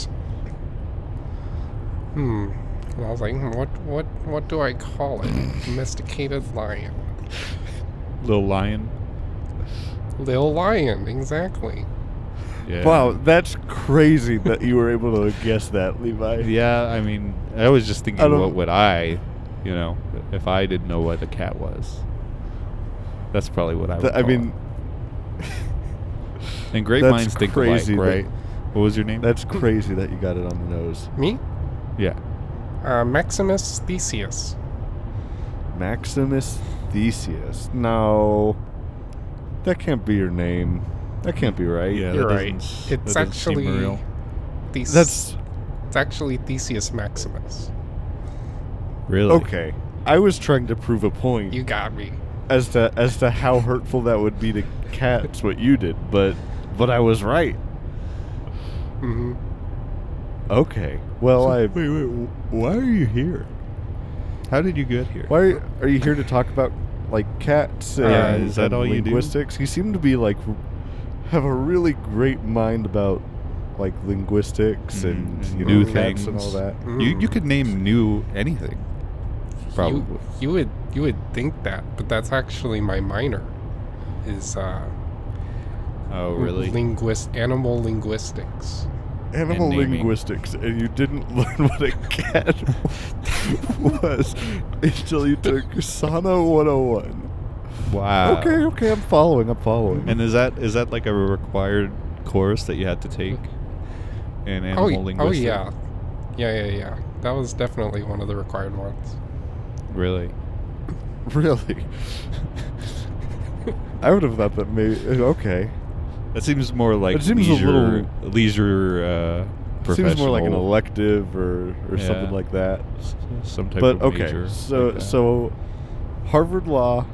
hmm. And I was like, hmm, what, what, what do I call it? domesticated lion, Little lion. little lion, exactly. Yeah. Wow, that's crazy that you were able to guess that, Levi. Yeah, I mean, I was just thinking, what would I, you know, if I didn't know what a cat was? That's probably what I would. Th- I mean, it. and great that's minds think crazy alike, that- right? What was your name? that's crazy that you got it on the nose. Me, yeah. uh, Maximus Theseus. Maximus Theseus. No, that can't be your name. That can't be right. Yeah, You're right. It's that doesn't seem actually real. Thes- That's it's actually Theseus Maximus. Really? okay. I was trying to prove a point You got me. as to as to how hurtful that would be to cats what you did, but but I was right. hmm Okay. Well, I Wait, wait. Why are you here? How did you get here? Why are you, are you here to talk about like cats and, Yeah, is that and all you do? linguistics? You seem to be like have a really great mind about like linguistics Mhm, and and you new know, cats and all that. You you Mm. could name new anything. Probably. You, you would you would think that, but that's actually my minor. Is uh oh, really? linguist animal linguistics. animal naming. linguistics and you didn't learn what a cat was until you took Sauna 101. Wow. Okay, okay, I'm following. I'm following. And is that is that like a required course that you had to take in oh, animal Oh, y- oh linguistics? yeah, yeah, yeah, yeah. That was definitely one of the required ones. Really? really, I would have thought that maybe. Okay, That seems more like It seems a leisure, little- leisure uh, seems more like an elective or or Yeah. something like that. s- some type but of okay, major. so like so Harvard Law.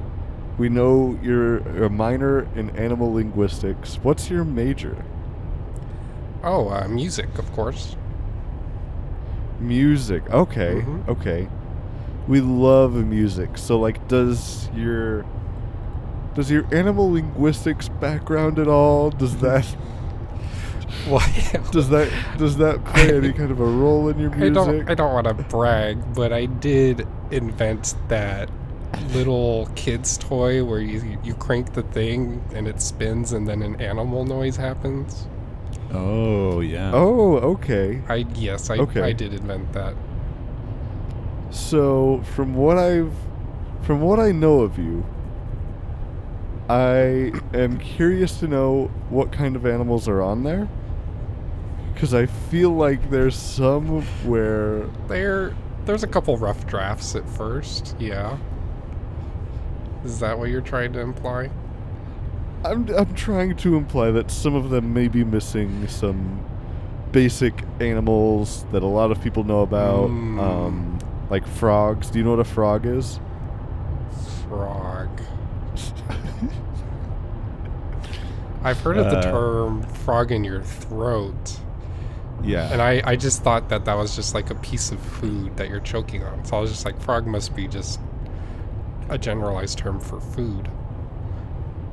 We know you're a minor in animal linguistics. What's your major? Oh, uh, music, of course. Music. Okay. Mhm. Okay. We love music. So like does your does your animal linguistics background at all does that Well, does that does that play any kind of a role in your music? I don't. I don't want to brag, but I did invent that little kid's toy where you you crank the thing and it spins and then an animal noise happens. Oh yeah. Oh, okay. I yes, I Okay. I did invent that. So from what I've from what I know of you, I am curious to know what kind of animals are on there. Cuz I feel like there's some where There, there's a couple rough drafts at first. Yeah. Is that what you're trying to imply? I'm I'm trying to imply that some of them may be missing some basic animals that a lot of people know about. Mm. Um, like frogs. Do you know what a frog is? Frog. I've heard of the Uh, term frog in your throat. yeah. And I, I just thought that that was just like a piece of food that you're choking on. So I was just like, frog must be just a generalized term for food.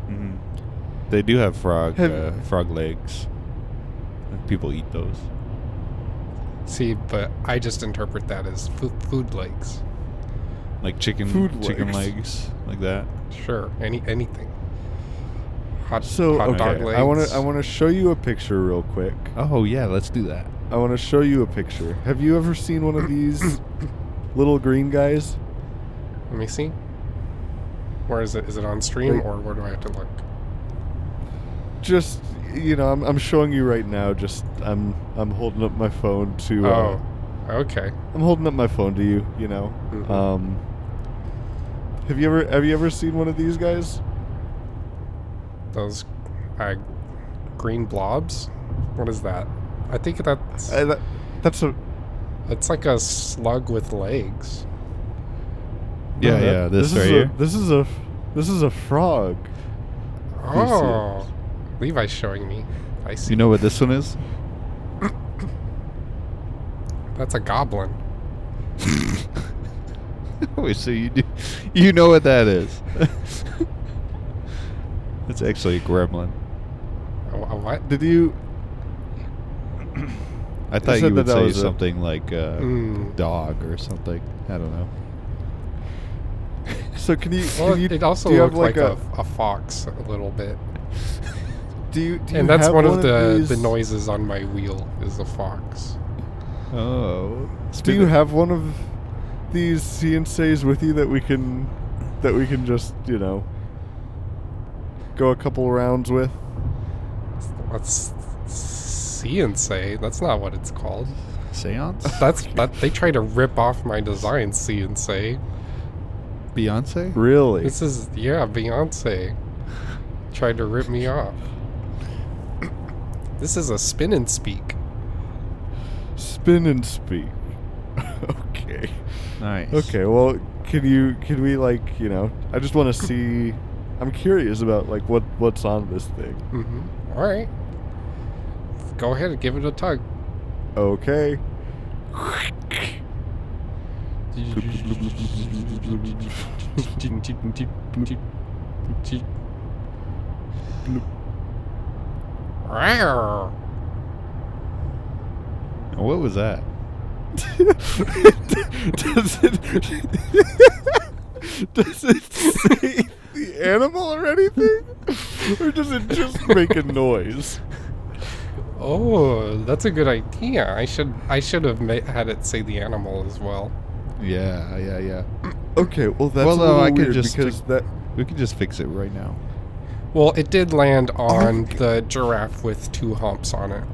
Mhm. They do have frog Have- uh, frog legs. People eat those. See, but I just interpret that as food, food legs. Like chicken Food chicken legs. legs like that. Sure, any anything. Hot, So hot dog okay, legs. I want to I want to show you a picture real quick. Oh yeah, let's do that. I want to show you a picture. Have you ever seen one of these little green guys? Let me see. Where is it? Is it on stream Wait. or where do I have to look? Just you know, I'm, I'm showing you right now. Just I'm I'm holding up my phone to. Uh, Oh, okay. I'm holding up my phone to you. You know. Mhm. Um. Have you ever Have you ever seen one of these guys? Those uh, green blobs. What is that? I think that's Uh, that, that's a. it's like a slug with legs. Yeah, no, that- yeah, this, is right a, here. This is a. This is a frog. You see it. Oh, Levi's showing me. I see. You know what this one is? That's a goblin. Wait, so you do, you know what that is? it's actually a gremlin. A, a what? Did you? I thought said you would that say was a- something like uh, Mm. dog or something. I don't know. So can you? Well, can you it also do you have looked like, a, a, a fox a little bit. Do you? Do you and that's have one, of the, these, the noises on my wheel is a fox. Oh. Do you have one of these See 'n Says with you that we can that we can just you know go a couple rounds with? What's see and say? That's not what it's called. Seance? That's that they try to rip off my design. See and say. Beyonce? Really? This is yeah, Beyonce tried to rip me off. This is a spin and speak. Spin and speak. okay. Nice. Okay. Well, can you can we like you know? I just want to see. I'm curious about like what what's on this thing. Mm-hmm. All right, go ahead and give it a tug. Okay. What was that? does it does it say the animal or anything, or does it just make a noise? Oh, that's a good idea. I should I should have ma- had it say the animal as well. Yeah, yeah, yeah. Okay, well that's Well, a no, little I could weird just because stick- that We can just fix it right now. Well, it did land on the giraffe with two humps on it,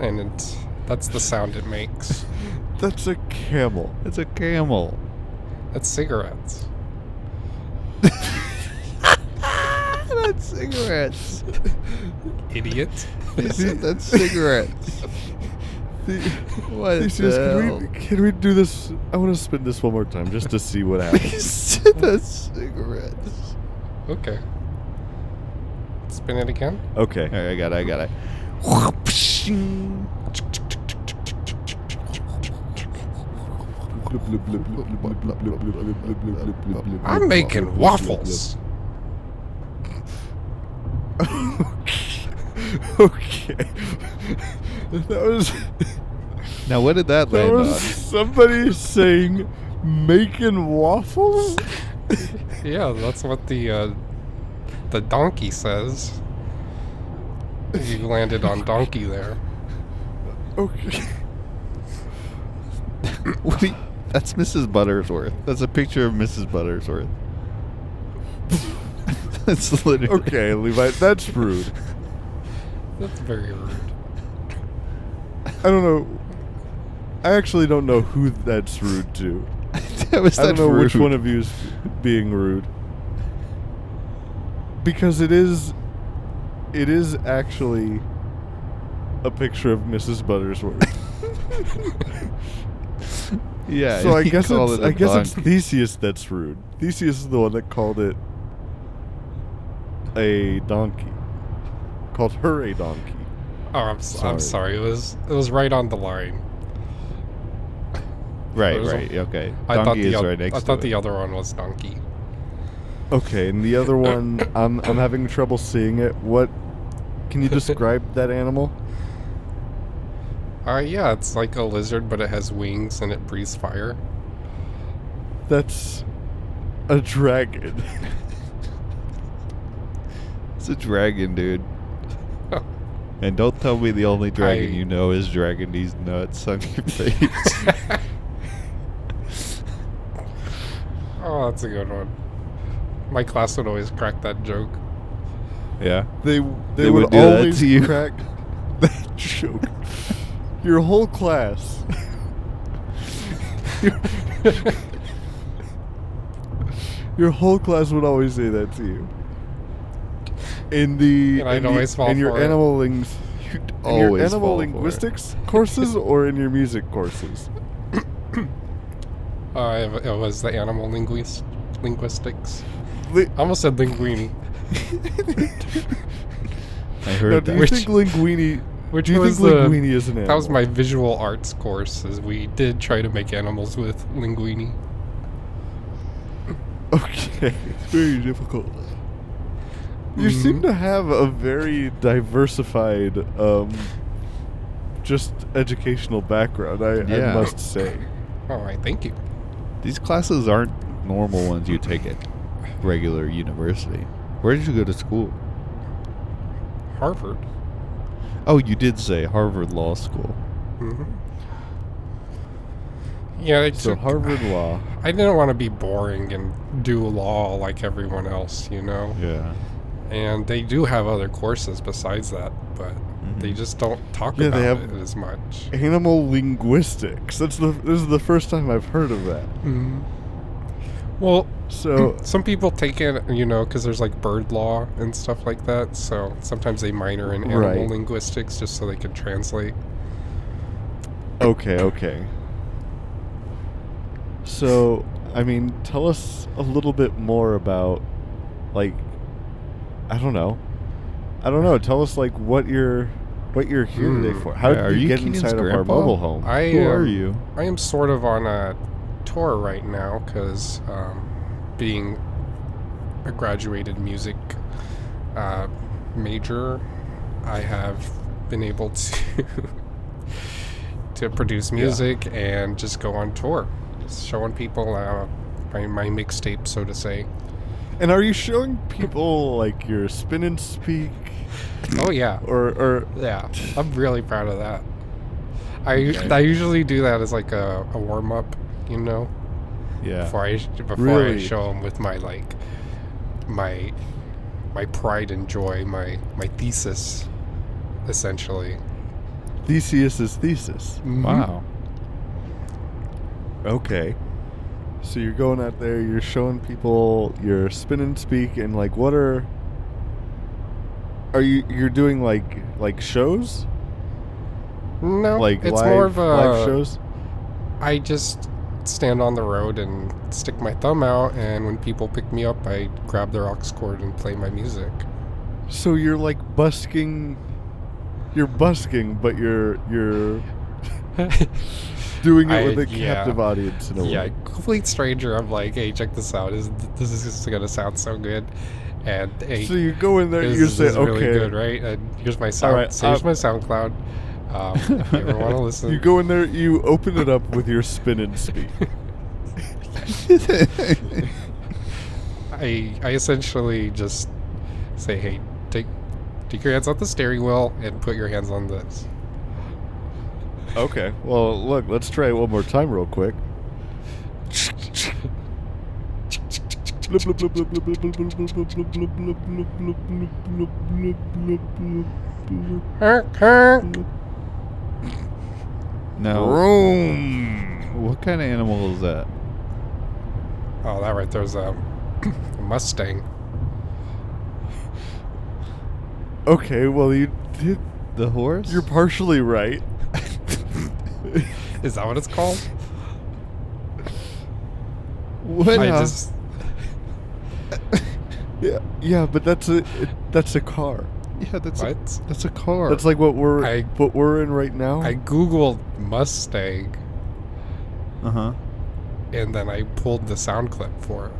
and it's that's the sound it makes. that's a camel. It's a camel. That's cigarettes. That's cigarettes. Idiot. That's cigarettes. What Theseus, the can hell? we can we do this? I want to spin this one more time just to see what happens. That's cigarettes. Okay. Spin it again. okay. All right, I got it. I got it. I'm making waffles. okay. that was Now, what did that that land was on? somebody saying making waffles. Yeah, that's what the uh, the donkey says. You landed on donkey there. Okay. What you- that's Mrs. Buttersworth. That's a picture of Mrs. Buttersworth. that's literally. Okay, Levi, that's rude. That's very rude. I don't know. I actually don't know who that's rude to. that was I don't that know which one of you is being rude. Because it is it is actually a picture of Mrs. Buttersworth. Yeah. so I guess called it's it a I guess it's. Theseus that's rude. Theseus is the one that called it a donkey. Called her a donkey. Oh, I'm, s- I'm Sorry. sorry. It was it was right on the line. Right. Was a- Right. Okay. I thought Donkey the is right next I thought the other one was donkey. Okay, and the other one I'm I'm having trouble seeing it. What can you describe that animal? Uh, yeah, it's like a lizard, but it has wings and it breathes fire. That's a dragon. It's a dragon, dude. And don't tell me the only dragon I- you know is dragging these nuts on your face. Oh, that's a good one. My class would always crack that joke. yeah. They they, They would, would do that always to you? crack that joke. Your whole class. your, your whole class would always say that to you. In the And I'd in, the- fall in your it. animal lings, You'd in always your animal linguistics courses or in your music courses. Uh, it, it was the animal linguist linguistics. Li- I almost said linguini, I now, heard do that. you Which- think linguini? which do you was think the linguini is an animal? that was my visual arts course. As we did try to make animals with linguini. Okay, it's very difficult. You seem Mhm. to have a very diversified, um, just educational background. I, I must say. All right, thank you. These classes aren't normal ones you take at regular university. Where did you go to school? Harvard. Oh, you did say Harvard Law School. hmm Yeah, it So took- Harvard Law. I didn't want to be boring and do law like everyone else, you know. Yeah. And they do have other courses besides that, but they Mhm. just don't talk Yeah, about they it as much. Animal linguistics. That's the. This is the first time I've heard of that. Mhm. Well, So some people take it, you know, because there's like bird law and stuff like that. So sometimes they minor in animal Right. linguistics just so they can translate. okay, okay. So I mean, tell us a little bit more about, like, I don't know. I don't know. Tell us like what you're, what you're here today Hmm. for. How Are did you, you get Keenan's inside of our mobile home? I Who are um, you? I am sort of on a tour right now because um, being a graduated music uh, major, I have been able to to produce music and just go on tour, just showing people uh, my, my mixtape, so to say. And are you showing people like your spin and speak, Oh yeah, or or yeah. I'm really proud of that. I Okay. I usually do that as like a, a warm up, you know, Yeah. before I sh- before I show them with my like my my pride and joy, my my thesis, essentially. Theseus's thesis? Mhm. Wow. Okay. So you're going out there, you're showing people your spin and speak, and like, what are? Are you you're doing like like shows, No, like it's live more of a live shows? I just stand on the road and stick my thumb out, and when people pick me up, I grab their aux cord and play my music. So you're like busking. You're busking, but you're you're doing it I- with a yeah. captive audience in a yeah, way. complete stranger. I'm like, hey, check this out. Is this is gonna sound so good? And hey, So you go in there, this you is say, really okay. good, right? And here's my sound. right, so here's uh, my SoundCloud. Um, if you ever want to listen, You go in there, you open it up with your spin and speak. I I essentially just say, hey, take take your hands off the steering wheel and put your hands on this. Okay. Well, look, let's try it one more time, real quick. Now, Vroom. what kind of animal is that? Oh, that right there's a, a Mustang. Okay, well, you did. The horse? You're partially right. Is that what it's called? what? I uh, just Yeah, yeah, but that's a it, that's a car. yeah, that's a, that's a car. That's like what we're I- what we're in right now. I googled Mustang uh huh. and then I pulled the sound clip for it.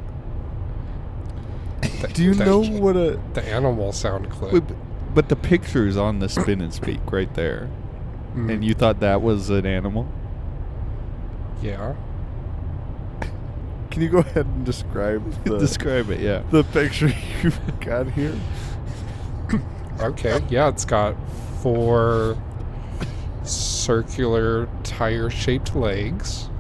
The- Do you the- know what a? the animal sound clip? Wait, but, but the picture's on the spin and speak right there, Mm, and you thought that was an animal? yeah. Can you go ahead and describe the Describe it. Yeah. the picture you've got here? Okay. Yeah, it's got four circular tire-shaped legs,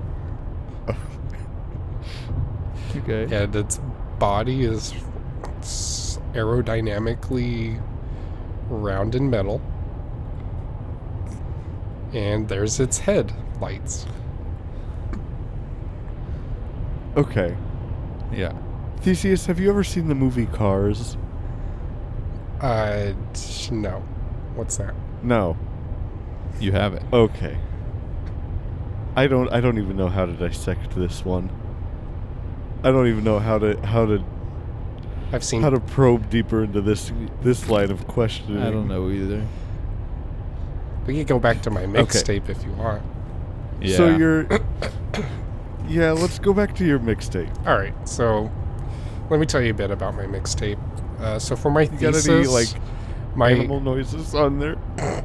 Okay. and its body is aerodynamically round and metal. And there's its head lights. Okay, Yeah. Theseus, have you ever seen the movie Cars? Uh, no. What's that? No. You haven't. Okay. I don't. I don't even know how to dissect this one. I don't even know how to how to I've seen. how to probe deeper into this this line of questioning. I don't know either. We could go back to my mixtape if you want. Yeah. So you're. yeah, let's go back to your mixtape. All right, so let me tell you a bit about my mixtape. Uh, so for my You thesis, any like my animal noises on there?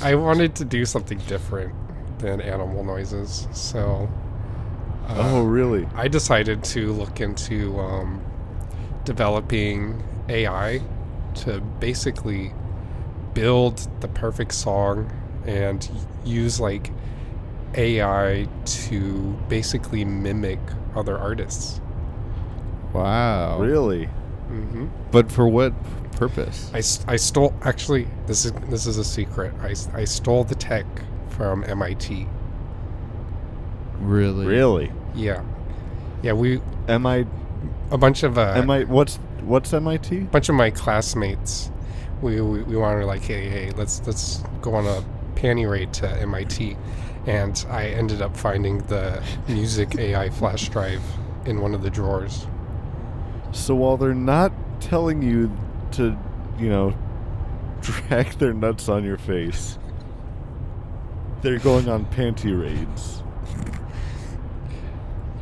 I wanted to do something different than animal noises, so uh, oh, really? I decided to look into um, developing AI to basically build the perfect song and use like AI to basically mimic other artists. wow. Really? hmm But for what purpose? I, I stole actually this is this is a secret. I, I stole the tech from MIT. Really? Really? Yeah, yeah. We Am I? a bunch of uh, Am I? What's what's MIT? A bunch of my classmates. We, we, we wanted like hey hey let's let's go on a panty raid to MIT, and I ended up finding the music AI flash drive in one of the drawers. So while they're not telling you to, you know, drag their nuts on your face, they're going on panty raids.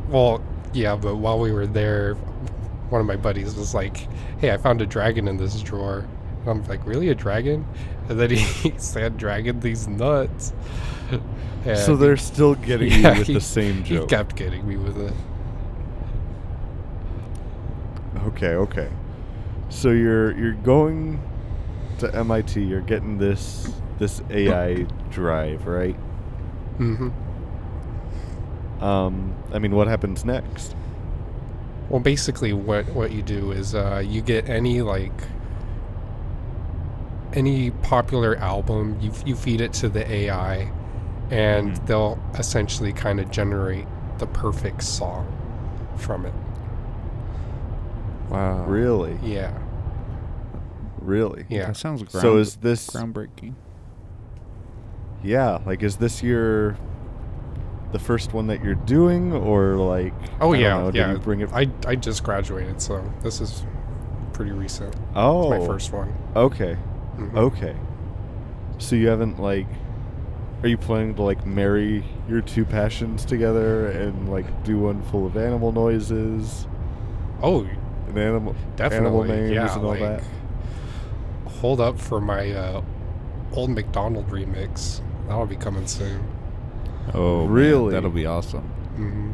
Well, yeah, but while we were there, one of my buddies was like, "Hey, I found a dragon in this drawer." I'm like, "Really, a dragon?" And then he said, "Dragon these nuts." And so they're still getting Yeah, you with he- the same joke. he kept getting me with it. Okay, okay. So you're you're going to MIT. You're getting this this AI drive, right? Mm-hmm. Um, I mean, what happens next? Well, basically, what what you do is uh, you get any like any popular album, you you feed it to the AI, and Mhm. they'll essentially kind of generate the perfect song from it. Wow. Really, Yeah, really. yeah. That sounds ground- So is this? groundbreaking. Yeah, like is this your the first one that you're doing, or like? Oh I yeah, know, yeah. you bring it? I I just graduated, so this is pretty recent. oh, It's my first one. Okay, Mhm. okay. So you haven't like. Are you planning to like marry your two passions together and like do one full of animal noises Oh, and animal definitely. animal names yeah, and all like, that? Hold up for my uh, old McDonald remix. That'll be coming soon. Oh, man, Really? that'll be awesome. hmm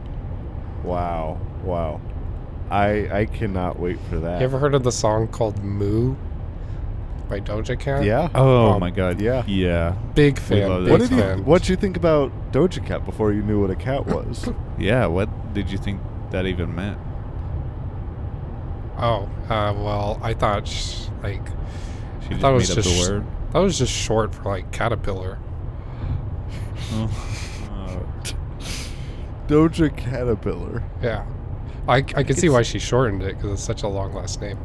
Wow, wow. I I cannot wait for that. You ever heard of the song called "Moo" by Doja Cat? yeah. Oh Um, my god. yeah. Yeah. Big fan. love Big What did you. What would you think about Doja Cat before you knew what a cat was? Yeah. What did you think that even meant? Oh, uh, well, I thought sh- like She I just thought it made was up just the word. that was just short for like caterpillar. Oh. Doja Caterpillar. Yeah, I I can see why she shortened it because it's such a long last name.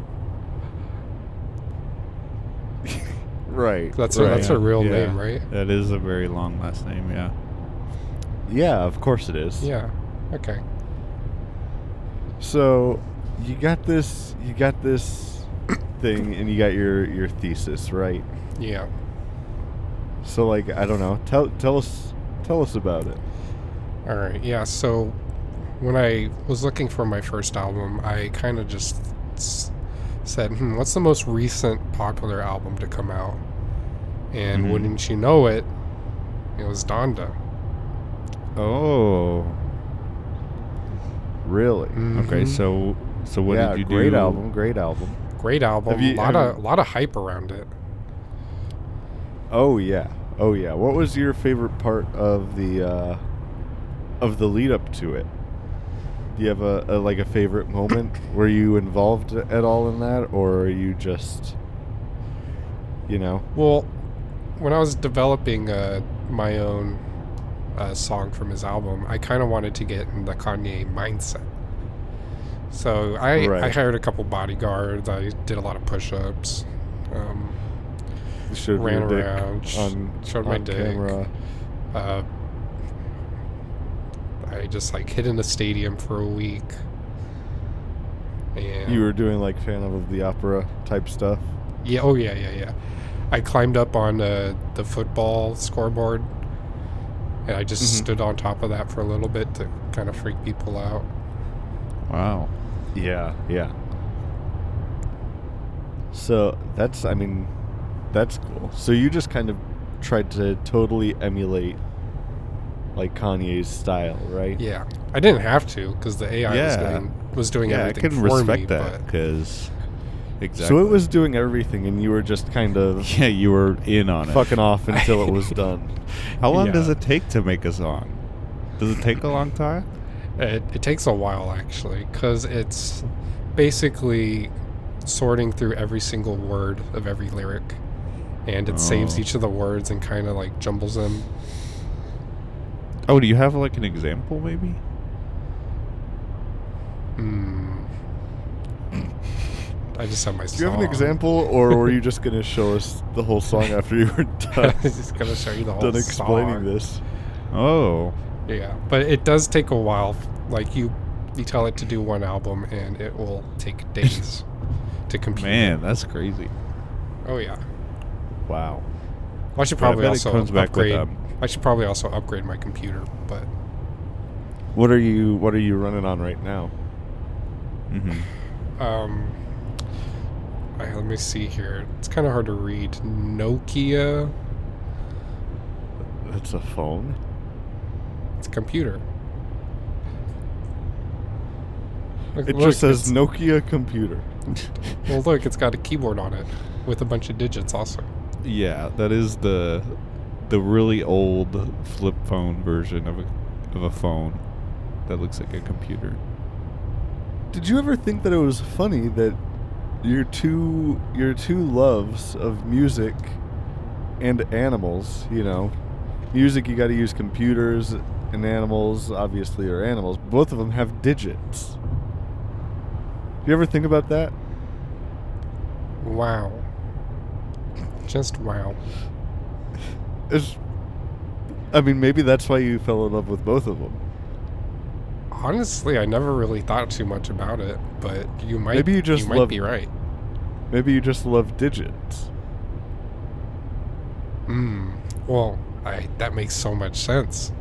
Right. That's right. her, that's her real Yeah. name, right? That is a very long last name. Yeah. Yeah, of course it is. Yeah. Okay. So you got this. You got this thing, and you got your your thesis, right? Yeah. So like, I don't know. Tell tell us tell us about it. All right. Yeah. So when I was looking for my first album, I kind of just s- said, hmm, what's the most recent popular album to come out? And Mhm. wouldn't you know it, it was Donda. Oh. Really? Okay. Mhm. So so what yeah, did you great do? Great album. Great album. Great album. You- a lot of a lot of hype around it. Oh yeah. Oh yeah. What was your favorite part of the uh, of the lead up to it? Do you have a, a like a favorite moment? Were you involved at all in that, or are you just, you know? Well, when I was developing uh, my own uh, song from his album, I kind of wanted to get in the Kanye mindset. So I, I hired a couple bodyguards. I did a lot of push-ups. Um, showed Ran around, on, showed my on dick. camera. uh, I just like hid in a stadium for a week. And You were doing like Phantom of the Opera type stuff. Yeah. Oh yeah, yeah, yeah. I climbed up on uh, the football scoreboard, and I just Mhm. stood on top of that for a little bit to kind of freak people out. Wow. Yeah, yeah. So that's, I mean, that's cool. So you just kind of tried to totally emulate like Kanye's style, right? Yeah, I didn't have to because the AI was Yeah. doing was doing yeah, I everything can for respect me. that because exactly. So it was doing everything, and you were just kind of Yeah, you were in on it. fucking off until it was done. How long does it take to make a song? Does it take a long time? it, it takes a while actually because it's basically sorting through every single word of every lyric, and it saves Oh. each of the words and kind of like jumbles them. Oh, do you have like an example, maybe? Hmm. I just have my. Do you have an example, or were you just going to show us the whole song after you were done, I'm just gonna show you the whole song. done explaining song. this? Oh, Yeah, but it does take a while. Like you, you tell it to do one album, and it will take days to compute. man, that's crazy. Oh yeah. Wow. Well, I should But I probably bet it also comes back with, upgrade. I should probably also upgrade my computer, but What are you What are you running on right now? hmm um, I, let me see here. It's kind of hard to read. Nokia. That's a phone. It's a computer. Look- It look, just says Nokia computer. Well, look, it's got a keyboard on it with a bunch of digits also. Yeah, that is the the really old flip phone version of a of a phone that looks like a computer. Did you ever think that it was funny that your two your two loves of music and animals, you know, music you got to use computers and animals obviously are animals. Both of them have digits. Do you ever think about that? Wow. Just wow. It's, I mean, maybe that's why you fell in love with both of them. Honestly, I never really thought too much about it, but you might Maybe you just might love- be right. Maybe you just love digits. Hmm. Well, I that makes so much sense.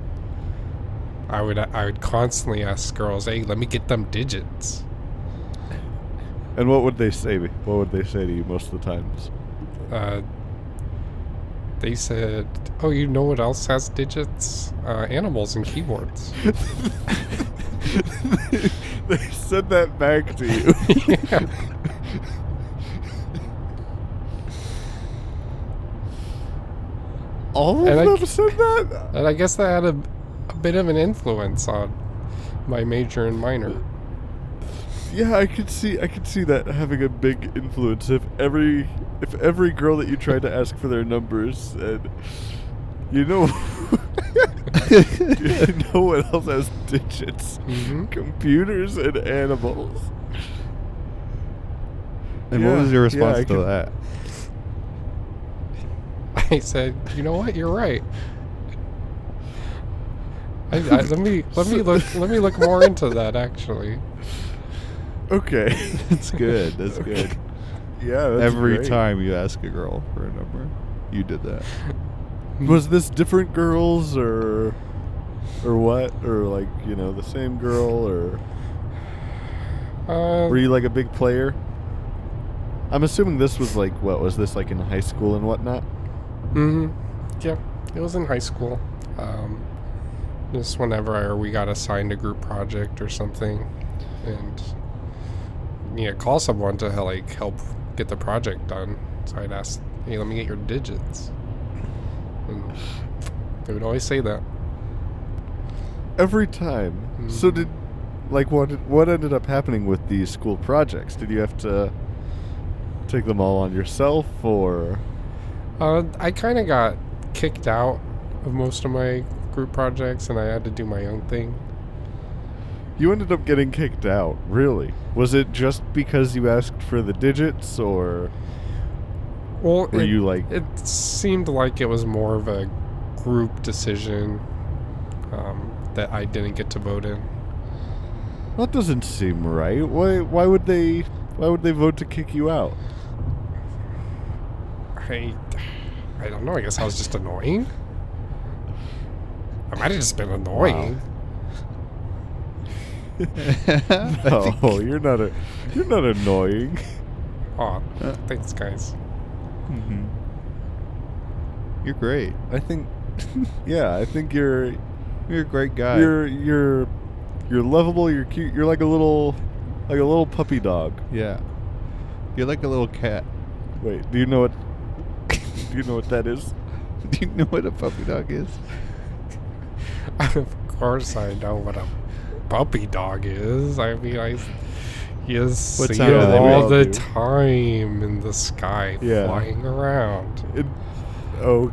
I would I would constantly ask girls, "Hey, let me get them digits." And what would they say? What would they say to you most of the times? Uh, they said, "Oh, you know what else has digits? Uh, animals and keyboards." they said that back to you. Yeah. All of And I them said that. And I guess that had a, a bit of an influence on my major and minor. Yeah, I could see. I could see that having a big influence. If every, if every girl that you tried to ask for their numbers said, you know, you know what else has digits? hmm Computers and animals. And Yeah, what was your response I to can- that? I said, "You know what? You're right." I, I, let me let me look let me look more into that actually. Okay. That's good. That's good. yeah. That's Every great. time you ask a girl for a number, you did that. Was this different girls or, or what? Or like you know the same girl or Uh, were you like a big player? I'm assuming this was like what was this like in high school and whatnot? Mm-hmm. Yeah, it was in high school. Um, just whenever I, we got assigned a group project or something, and you know, call someone to like help get the project done. So I'd ask, "Hey, let me get your digits," and they would always say that. Every time. So Mhm. did like what what ended up happening with these school projects? Did you have to take them all on yourself or Uh, I kind of got kicked out of most of my group projects, and I had to do my own thing. You ended up getting kicked out? Really? Was it just because you asked for the digits or Well, were it, you like it seemed like it was more of a group decision um, that I didn't get to vote in. that doesn't seem right. Why why would they why would they vote to kick you out? I, I don't know. I guess I was just annoying. I might have just been annoying. No, you're not a you're not annoying. Oh, Uh. thanks, guys. hmm You're great. I think yeah, I think you're You're a great guy. you're you're you're lovable, you're cute, you're like a little like a little puppy dog. yeah. You're like a little cat. Wait, do you know what do you know what that is? Do you know what a puppy dog is? of course, I know what a puppy dog is. I mean, I you see What it sound do they all make? the time in the sky, Yeah. flying around. It, oh,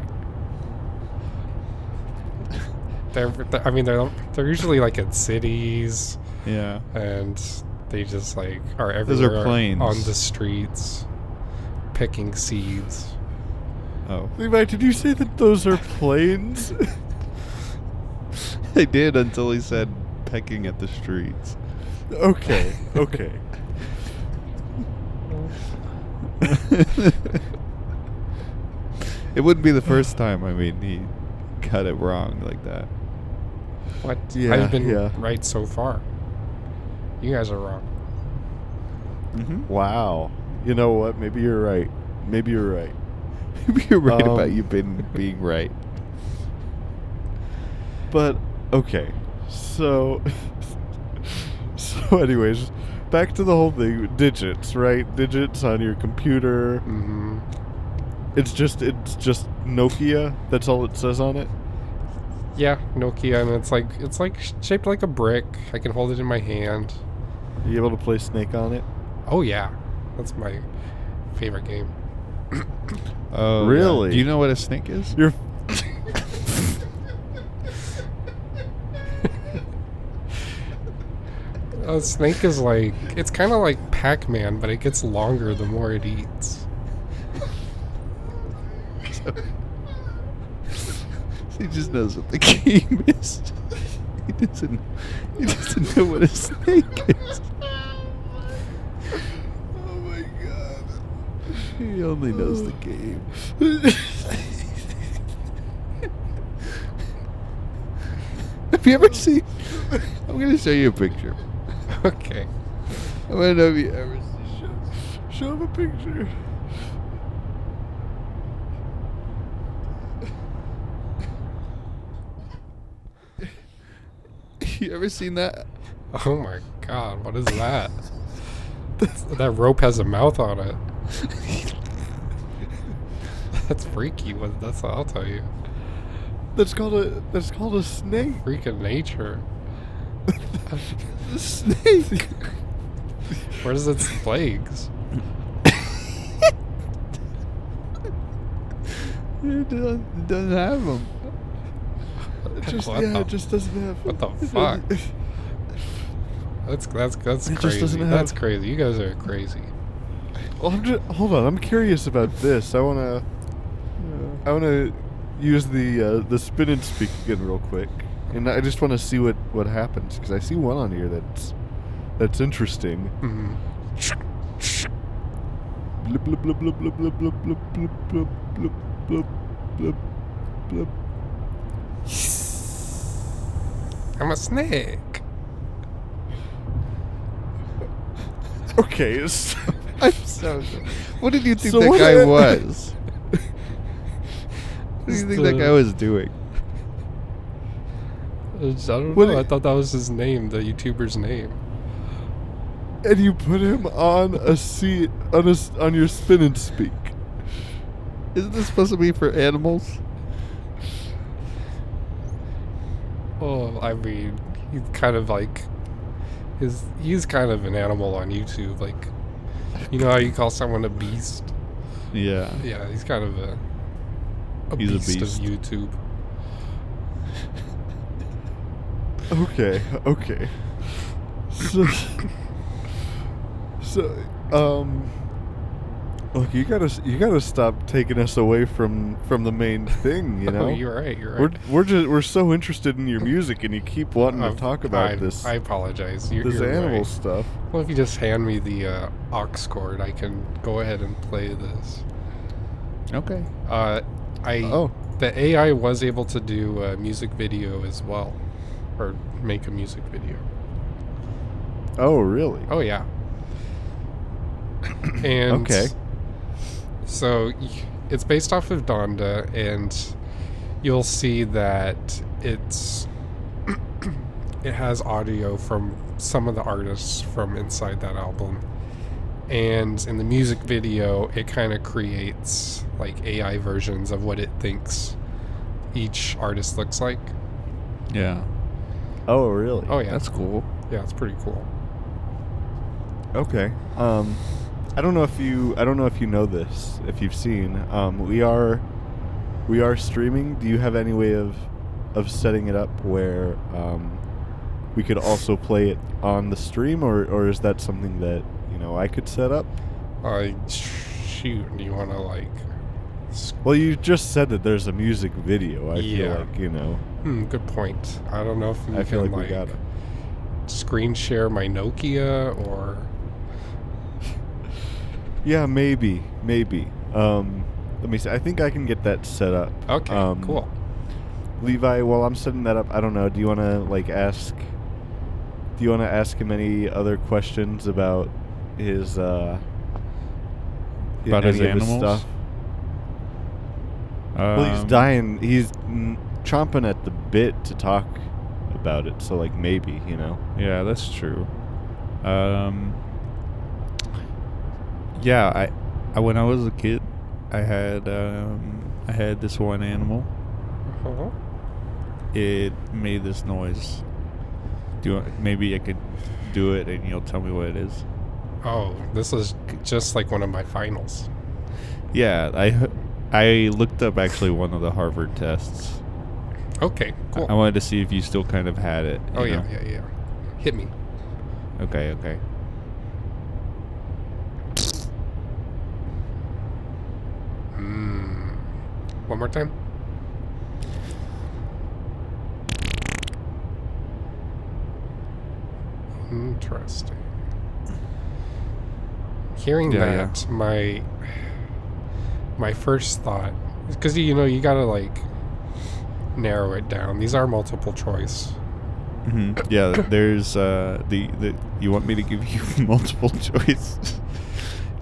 They're, they're- I mean, they're they're usually like in cities, Yeah. and they just like are Those are everywhere planes. on the streets, picking seeds. Oh. Levi, did you say that those are planes? I did until he said pecking at the streets. okay, okay. it wouldn't be the first time. I mean, he got it wrong like that. What? Yeah, I've been yeah. right so far. You guys are wrong. Mm-hmm. Wow. You know what? Maybe you're right. Maybe you're right. Maybe you're right about Um, you been being right. But okay. So so anyways, back to the whole thing. Digits, right? Digits on your computer. hmm It's just it's just Nokia. That's all it says on it. Yeah, Nokia, and it's like it's like shaped like a brick. I can hold it in my hand. Are you able to play Snake on it? Oh yeah, that's my favorite game. Oh, yeah. Really? Do you know what a snake is? You're. A snake is like it's kind of like Pac-Man, but it gets longer the more it eats. He just knows what the game is. he doesn't. He doesn't know what a snake is. Oh my god. He only knows the game. Have you ever seen? I'm gonna show you a picture. Okay. I want to know if you ever seen. Show him a picture. You ever seen that? Oh my god, what is that? that rope has a mouth on it. That's freaky. That's I'll tell you. That's called a that's called a snake. Freak of nature. snake. Where's its legs? It doesn't, it doesn't have them. Just yeah, the- it just doesn't have. what the fuck? That's that's that's It crazy. doesn't have- That's crazy. You guys are crazy. Well, I'm just, hold on. I'm curious about this. I wanna I wanna use the uh, the spin and speak again real quick, and I just want to see what what happens because I see one on here that's that's interesting. I'm a snake. Okay, it's- I'm so. What did you think So that guy was? what do you think that guy was doing? I don't What know. do I thought that was his name, the YouTuber's name. and you put him on a seat on a s on your spin and speak. Isn't this supposed to be for animals? Oh, I mean, he's kind of like his. He's kind of an animal on YouTube. Like, you know how you call someone a beast? Yeah. Yeah, he's kind of a. A He's a beast, beast. of YouTube. Okay, okay. So, so, um, look, you gotta, you gotta stop taking us away from from the main thing. You know, Oh, you're right. You're right. we're we're just we're so interested in your music, and you keep wanting I've- to talk about I, this I apologize. You're, this you're animal right. stuff. Well, if you just hand me the uh, aux cord, I can go ahead and play this. Okay. Uh, I Oh. the AI was able to do a music video as well, or make a music video. Oh, really? Oh yeah. and Okay. So it's based off of Donda, and you'll see that it's it has audio from some of the artists from inside that album. And in the music video, it kind of creates like AI versions of what it thinks each artist looks like. Yeah. Oh, really? Oh yeah, That's cool. yeah, it's pretty cool. Okay. Um, I don't know if you I don't know if you know this, if you've seen. Um, we are we are streaming. Do you have any way of of setting it up where um, we could also play it on the stream, or or is that something that you know I could set up? Uh, shoot, do you want to like? Well, you just said that there's a music video. I Yeah. feel like you know. Hmm, good point. I don't know if you I feel can like we got it. screen share my Nokia or Yeah, maybe, maybe. Um, let me see. I think I can get that set up. okay, Um, cool. Levi, while I'm setting that up, I don't know. Do you want to like ask? Do you want to ask him any other questions about his uh About his any of animals? stuff? well, he's Um, dying. He's mm, chomping at the bit to talk about it. So like maybe you know. Yeah, that's true. Um. Yeah, I, I when I was a kid, I had um, I had this one animal. Uh-huh. It made this noise. Do you, want- maybe I could do it and you'll tell me what it is. Oh, this is just like one of my finals. Yeah, I I looked up actually one of the Harvard tests. Okay, cool. I wanted to see if you still kind of had it. oh yeah, know? yeah, yeah. Hit me. Okay, okay. Mm. One more time. Interesting. Hearing Yeah, yeah. that, my my first thought, because you know you gotta like narrow it down. These are multiple choice. hmm Yeah, there's uh the the. You want me to give you multiple choice?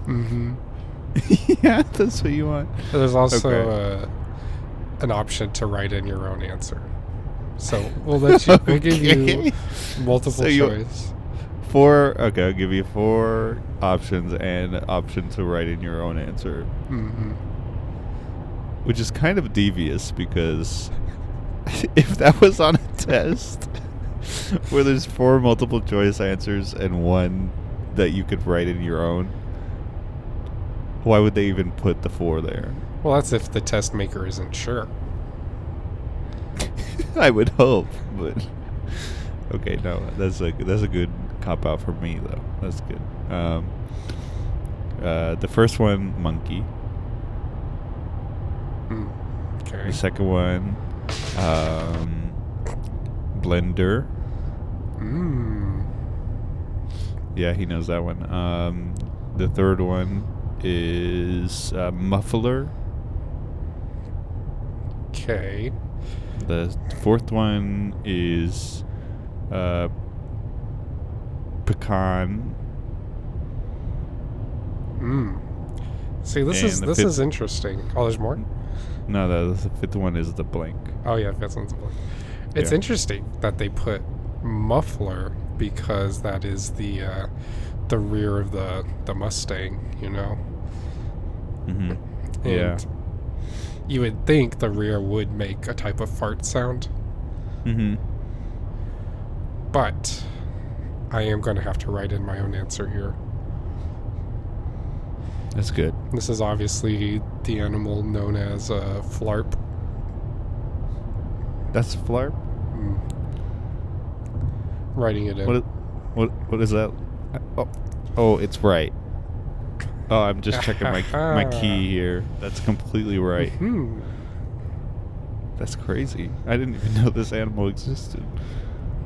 Mm-hmm. yeah, that's what you want. There's also Okay. uh, an option to write in your own answer. So we'll let you. We'll give you multiple So choice. Four. Okay, I'll give you four options and an option to write in your own answer, Mm-hmm. which is kind of devious because if that was on a test where there's four multiple choice answers and one that you could write in your own, why would they even put the four there? Well, that's if the test maker isn't sure. I would hope, but okay, no, that's a that's a good cop out for me though. That's good. Um, uh, the first one, monkey. Mm. Okay. The second one, um, blender. Mm. Yeah, he knows that one. Um, the third one is uh, muffler. Okay. The fourth one is uh, pecan. Mm. See, this And is this fifth- is interesting. Oh, there's more. No, the, the fifth one is the blank. Oh yeah, fifth one's a blank. It's Yeah. interesting that they put muffler because that is the uh, the rear of the the Mustang. You know. Mm-hmm. And Yeah. You would think the rear would make a type of fart sound, Mm-hmm. but I am going to have to write in my own answer here. That's good. This is obviously the animal known as a flarp. That's flarp. Mm. Writing it in. What? What? What is that? Oh, oh, it's right. Oh, I'm just checking my my key here. That's completely right. Hmm. That's crazy. I didn't even know this animal existed.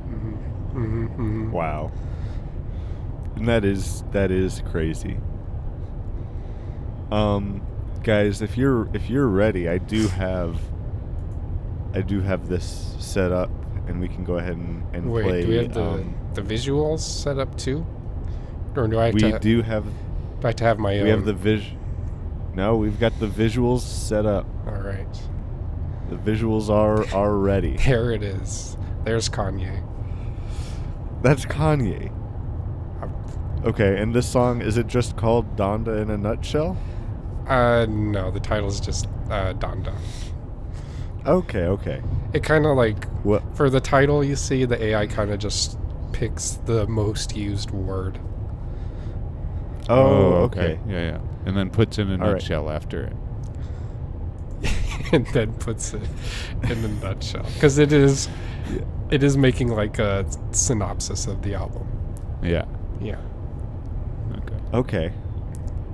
Mhm. Mhm, mhm. Wow. And that is that is crazy. Um guys, if you're if you're ready, I do have I do have this set up and we can go ahead and, and Wait, play do we have the um, the visuals set up too, or do I have we to? do have do I have to have my own? we have the vis No, we've got the visuals set up. All right, The visuals are are ready. there it is. There's Kanye. That's Kanye. Okay, and this song is it just called Donda in a nutshell? Uh, no, the title's just uh, Donda. Okay, okay. It kind of like What for the title, you see the AI kind of just picks the most used word. Oh, okay. Yeah, yeah. And then puts in a All right. nutshell after it. and then puts it in a nutshell because it is Yeah. it is making like a synopsis of the album Yeah. yeah Okay. Okay.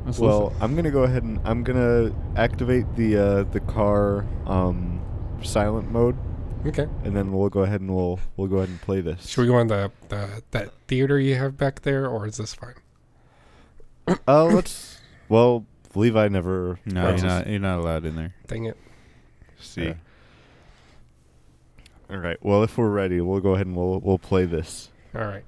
Let's Well, listen. I'm gonna go ahead and I'm gonna activate the uh, the car um, silent mode, okay and then we'll go ahead and we'll we'll go ahead and play this. should we go on the, the that theater you have back there or is this fine Uh, let's. Well, Levi never. No, you're not. You're not allowed in there. dang it See. Yeah. All right. Well, if we're ready, we'll go ahead and we'll we'll play this. all right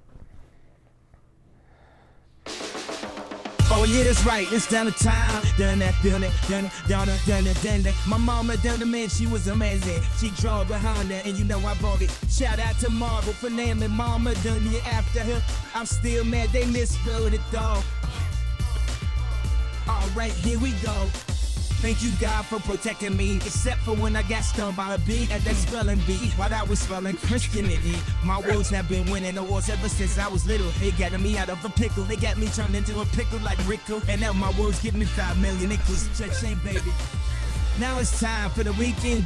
Oh yeah, that's right. It's down the time. Done that, done it, done it, done it, done it, it. My mama done the man, she was amazing. She drove behind her, and you know I bought it. Shout out to Marvel for naming Mama done me after her. I'm still mad they misspelled it though. Alright, here we go. Thank you, God, for protecting me. Except for when I got stung by a bee at that spelling bee while I was spelling Christianity. My words have been winning awards ever since I was little. They got me out of a pickle. They got me turned into a pickle like Rickle. And now my words give me five million acres. Cha-ching, baby. Now it's time for the weekend.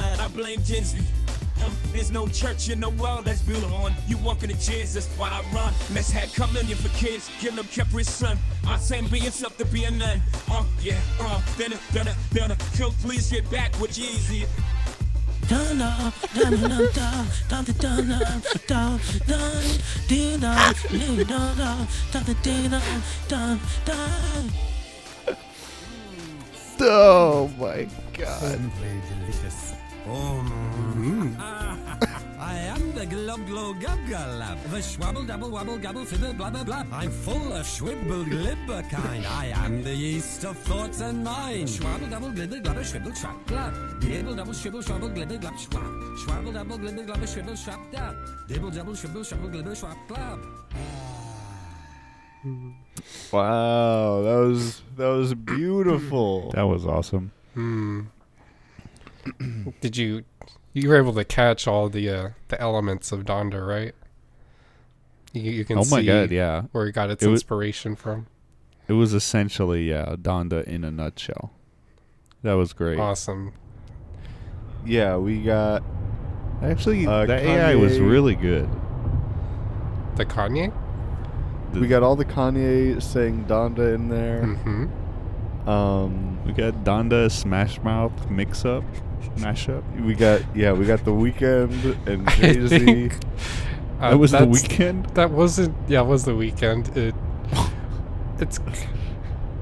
I blame Gen Z. Um, there's no church in the world that's built on you walking the chairs, that's why I run. Let's have communion for kids, give them Capri's son. I say be yourself to be a nun. Uh, yeah, uh, then it, then it, then it. Kill, please get back with Yeezy. Dun dun dun dun dun Oh, mm. I am the glob glow gub glub, the swabble double wabble gabble fibber blabber blab. I'm full of swibble glibber kind. I am the yeast of thoughts and mind. Swabble double glibber glubber Swibble chop glab. Dibble double swibble shrubble glibber glub schwab. swabble double glibber glubber Swibble chop dab. Dibble double swibble shrubble glibber shrap glab. Wow, that was that was beautiful. that was awesome. Hmm. Did you? You were able to catch all the uh, the elements of Donda, right? You, you can Oh my see God, yeah. where it got its It was- inspiration from. It was essentially yeah, Donda in a nutshell. That was great. Awesome. Yeah, we got Actually, Uh, the AI was really good. The Kanye. we got all the Kanye saying Donda in there. Mm-hmm. Um, We got Donda Smash Mouth mix up, mashup. we got yeah, we got the Weeknd and Jay Z. uh, That was the Weeknd. That wasn't. Yeah, it was the Weeknd. It. It's.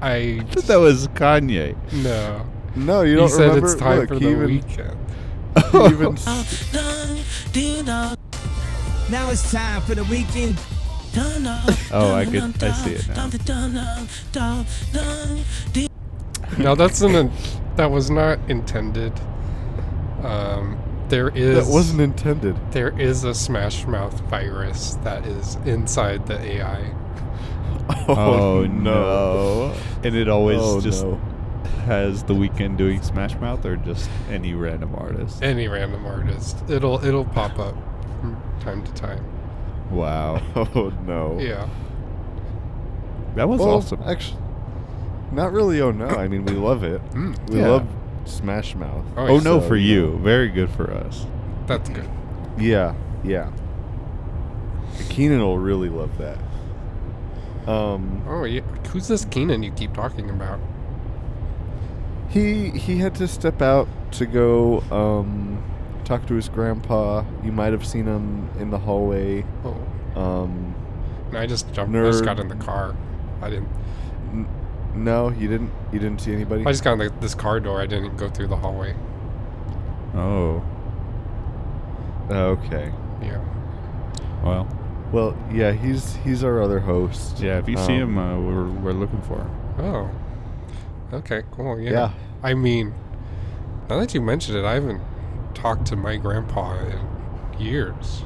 I. I thought that was Kanye. No. No, you he don't said remember. it's time Look, for he the even, weekend. he even. Now it's time for the weekend. Dun dun. Oh, I dun, could- I see it now. No, that's an. That was not intended. Um, there is. that wasn't intended. There is a Smash Mouth virus that is inside the AI. Oh, no. And it always Oh, just no. has the Weeknd doing Smash Mouth or just any random artist. Any random artist, it'll it'll pop up from time to time. Wow. Oh no. Yeah. That was well, awesome. Actually, not really. Oh no. I mean, we love it. Mm. We Yeah. love Smash Mouth. Oh, Oh no, So, for you you. Very good for us. That's good. Yeah, yeah. Keenan will really love that. Um, Oh yeah. Who's this Keenan you keep talking about? he he had to step out to go um, talk to his grandpa. You might have seen him in the hallway. Oh. Um, And I just jumped. I just got in the car. I didn't. N- no, you didn't. You didn't see anybody. I just got in the, this car door. I didn't go through the hallway. Oh. okay. Yeah. Well. Well, yeah, he's he's our other host. Yeah, if you see Um, him, uh, we're, we're looking for him. Oh. Okay. Cool. Yeah. Yeah. I mean, now that you mention it, I haven't talked to my grandpa in years.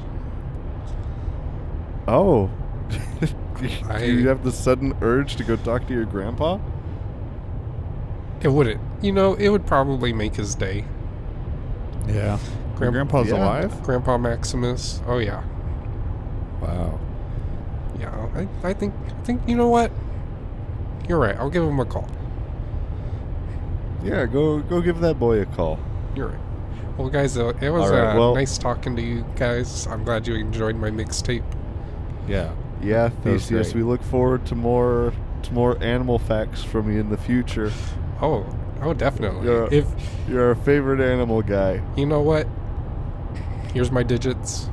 Oh. I- Do you have the sudden urge to go talk to your grandpa? It wouldn't. You know, it would probably make his day. Yeah. Your Grand- grandpa's yeah. alive? Grandpa Maximus. Oh yeah. Wow. Yeah. I, I think. I think. You know what? You're right. I'll give him a call. Yeah, go go give that boy a call. You're right. Well, guys, uh, it was All right, uh, well- nice talking to you guys. I'm glad you enjoyed my mixtape. Yeah. Yeah, That was Theseus, we look forward to more to more animal facts from you in the future. Oh, oh, definitely. You're, if you're our favorite animal guy. you know what, here's my digits.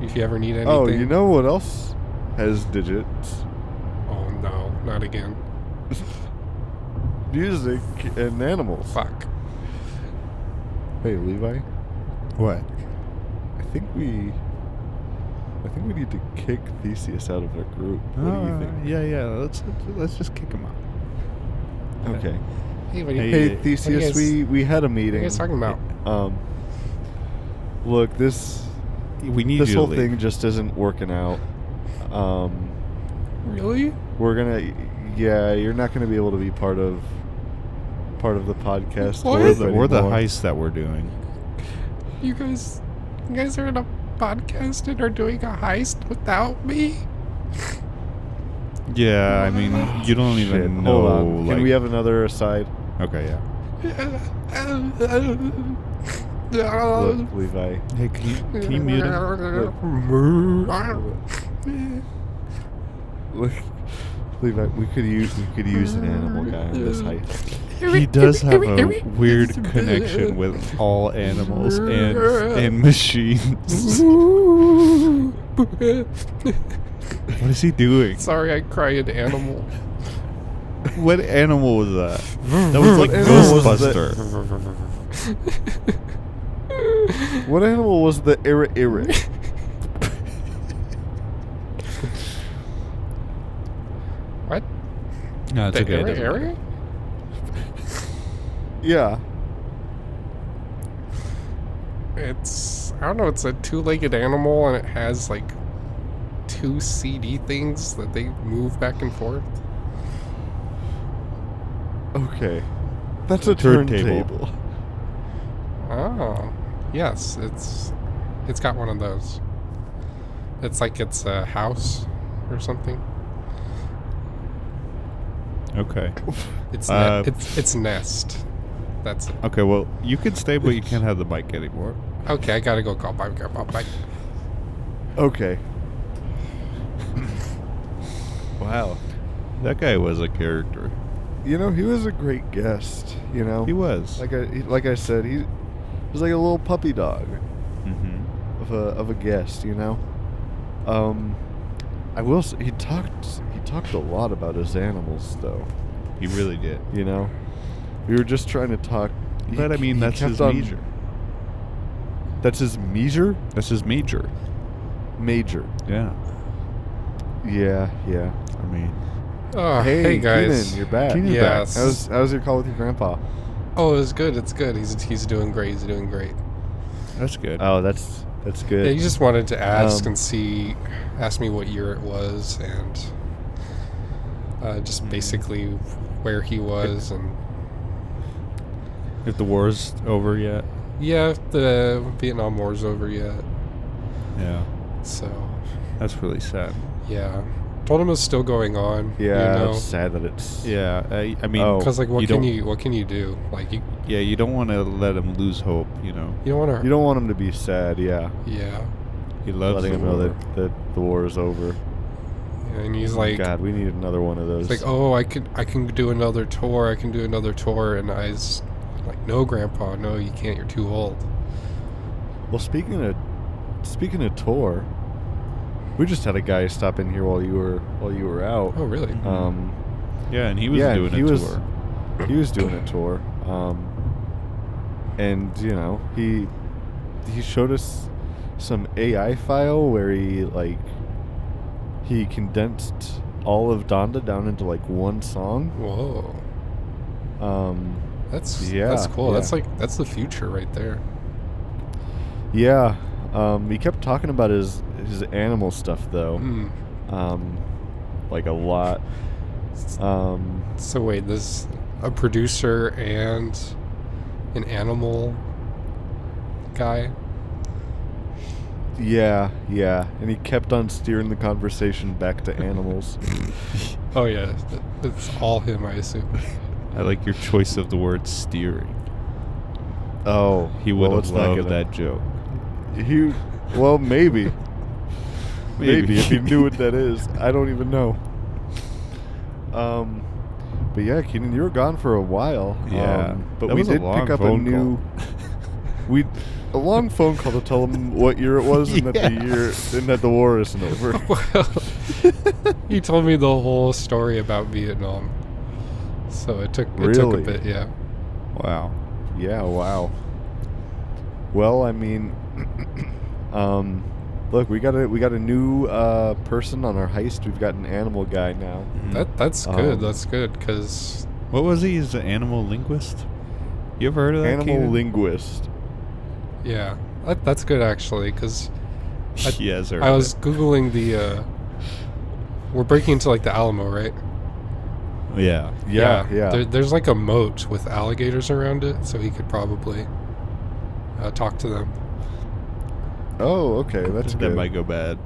If you ever need anything. Oh, you know what else has digits? Oh no, not again. Music and animals. Fuck. Hey, Levi. What? I think we. I think we need to kick Theseus out of our group. What do you Uh, think? Yeah, yeah. Let's let's just kick him out. Okay. Hey, what are you, Hey, Hey, uh, Theseus, guys- we we had a meeting. what are you guys talking about? Um. Look, this We need this you to whole leave. thing just isn't working out. Um, Really? we're gonna, yeah, you're not gonna be able to be part of part of the podcast. What? Or the, or the anymore. heist that we're doing. You guys, you guys are in a podcast and are doing a heist without me. Yeah, I mean, you don't Shit, even know. hold on. Can we have another aside? Okay, yeah. Look, Levi. Hey, can you, can you mute him? Look, Levi, we could use we could use an animal guy in this heist. He does have a weird connection with all animals and and machines. what is he doing? Sorry, I cried animal. What animal was that? That was like animal was? Ghostbuster. What animal was the ira ira? What? No, it's the okay. it area? Doesn't matter. area? yeah. It's I don't know. It's a two-legged animal, and it has like two CD things that they move back and forth. Okay. That's a Turntable. turntable. Oh, yes. It's it's got one of those. It's like it's a house or something. Okay. It's Uh, ne- it's it's nest. That's it. Okay, well, you can stay, but you can't have the mic anymore. Okay, I gotta go call my grandpa. Bye. Okay. wow. That guy was a character. You know, he was a great guest. You know, He was. like I like I said, he was like a little puppy dog mm-hmm. of a of a guest. You know, um, I will. Say, he talked he talked a lot about his animals, though. He really did. You know, we were just trying to talk. he- But I mean, that's his on- major. That's his major. That's his major. Major. Yeah. Yeah, yeah. I mean, Oh, hey, hey, guys. Keenan, you're back. Keenan's Yes. How's how's your call with your grandpa? Oh, it's good. It's good. He's he's doing great. He's doing great. that's good. Oh, that's that's good. Yeah, he just wanted to ask Um, and see, ask me what year it was, and uh, Hmm. just basically where he was, and if the war's over yet. yeah, if the Vietnam War's over yet. Yeah. So That's really sad. yeah, told him it's still going on. yeah, you know, it's sad that it's. Yeah. I, I mean, Oh. because like, what You can you what can you do? Like you yeah, you don't want to let him lose hope. You know, you don't want to. You don't want him to be sad. Yeah, Yeah, he loves letting the him know that, that the war is over. and he's oh like, God, we need another one of those. It's like, oh, I could, I can do another tour. I can do another tour, and I was like, no, Grandpa, no, you can't. You're too old. Well, speaking of speaking of tour, we just had a guy stop in here while you were while you were out. Oh, really? Um, Yeah, and he was yeah, doing he a was, tour. He was doing a tour. Um, and you know he he showed us some AI file where he like he condensed all of Donda down into like one song. Whoa, Um, that's Yeah, that's cool. That's like that's the future right there. yeah. Um, he kept talking about his his animal stuff though. Hmm. Um, like a lot. Um, So wait, this a producer and an animal guy. yeah, yeah. And he kept on steering the conversation back to animals. Oh yeah, it's all him, I assume. I like your choice of the word steering. oh, He well, would let's have not loved get that joke. He, well, maybe. maybe. Maybe. if he knew what that is. I don't even know. Um, but yeah, Keenan, you were gone for a while. Yeah, um, but that we was a did long pick up a new. we a long phone call to tell him what year it was and that the year and that the war isn't over. well, he told me the whole story about Vietnam. So it took it took a bit, yeah. Wow. Yeah, wow. Well, I mean, um, look, we got a we got a new uh, person on our heist. We've got an animal guy now. That that's good. Um, that's good cuz What was he? He's an animal linguist. You ever heard of that? Animal Keenan? linguist. yeah. That, that's good actually cuz I, Yes, I was googling the uh we're breaking into like the Alamo, right? Yeah. Yeah, yeah. There, there's like a moat with alligators around it, so he could probably uh, talk to them. Oh, okay, that's that good. might go bad.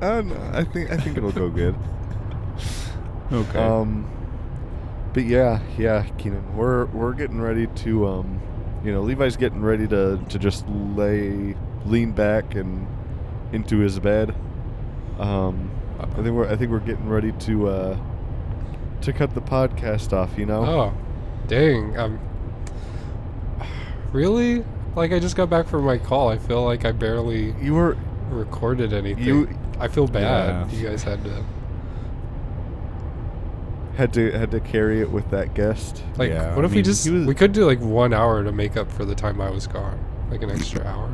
Uh, no, I think I think it'll go good. Okay. Um, but yeah, yeah, Keenan, we're we're getting ready to um, you know, Levi's getting ready to to just lay lean back and into his bed. Um, I think we're I think we're getting ready to uh to cut the podcast off. You know. Oh, dang! Um, really? Like I just got back from my call. I feel like I barely You were recorded anything. You- I feel bad. Yeah. You guys had to had to had to carry it with that guest. like. Yeah, what I if we just was- we could do like one hour to make up for the time I was gone, like an extra hour.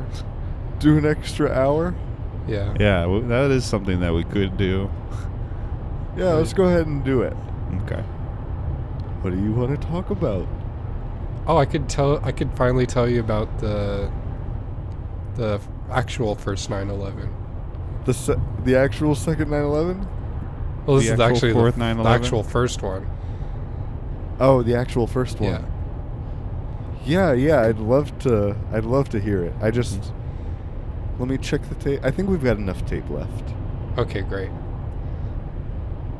Do an extra hour. Yeah. yeah, well, that is something that we could do. Yeah, let's go ahead and do it. Okay. What do you want to talk about? Oh, I could tell. I could finally tell you about the the f- actual first 9/11. The se- the actual second 9/11? Well, this The is actual actually fourth the, 9/11? the actual first one. Oh, the actual first one. Yeah. Yeah, yeah, I'd love to. I'd love to hear it. I just mm. Let me check the tape. I think we've got enough tape left. Okay, great.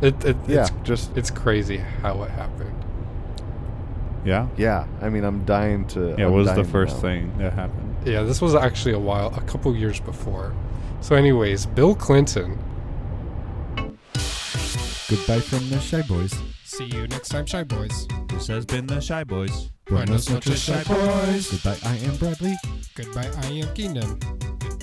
It, it Yeah, it's just it's crazy how it happened. Yeah. yeah. I mean, I'm dying to. Yeah. I'm What was the first know. thing that happened? Yeah, this was actually a while, a couple years before. So, anyways, Bill Clinton. Goodbye from the Shy Boys. See you next time, Shy Boys. This has been the Shy Boys. Buenos noches, Shy Boys. Goodbye, I am Bradley. Goodbye, I am Keenan.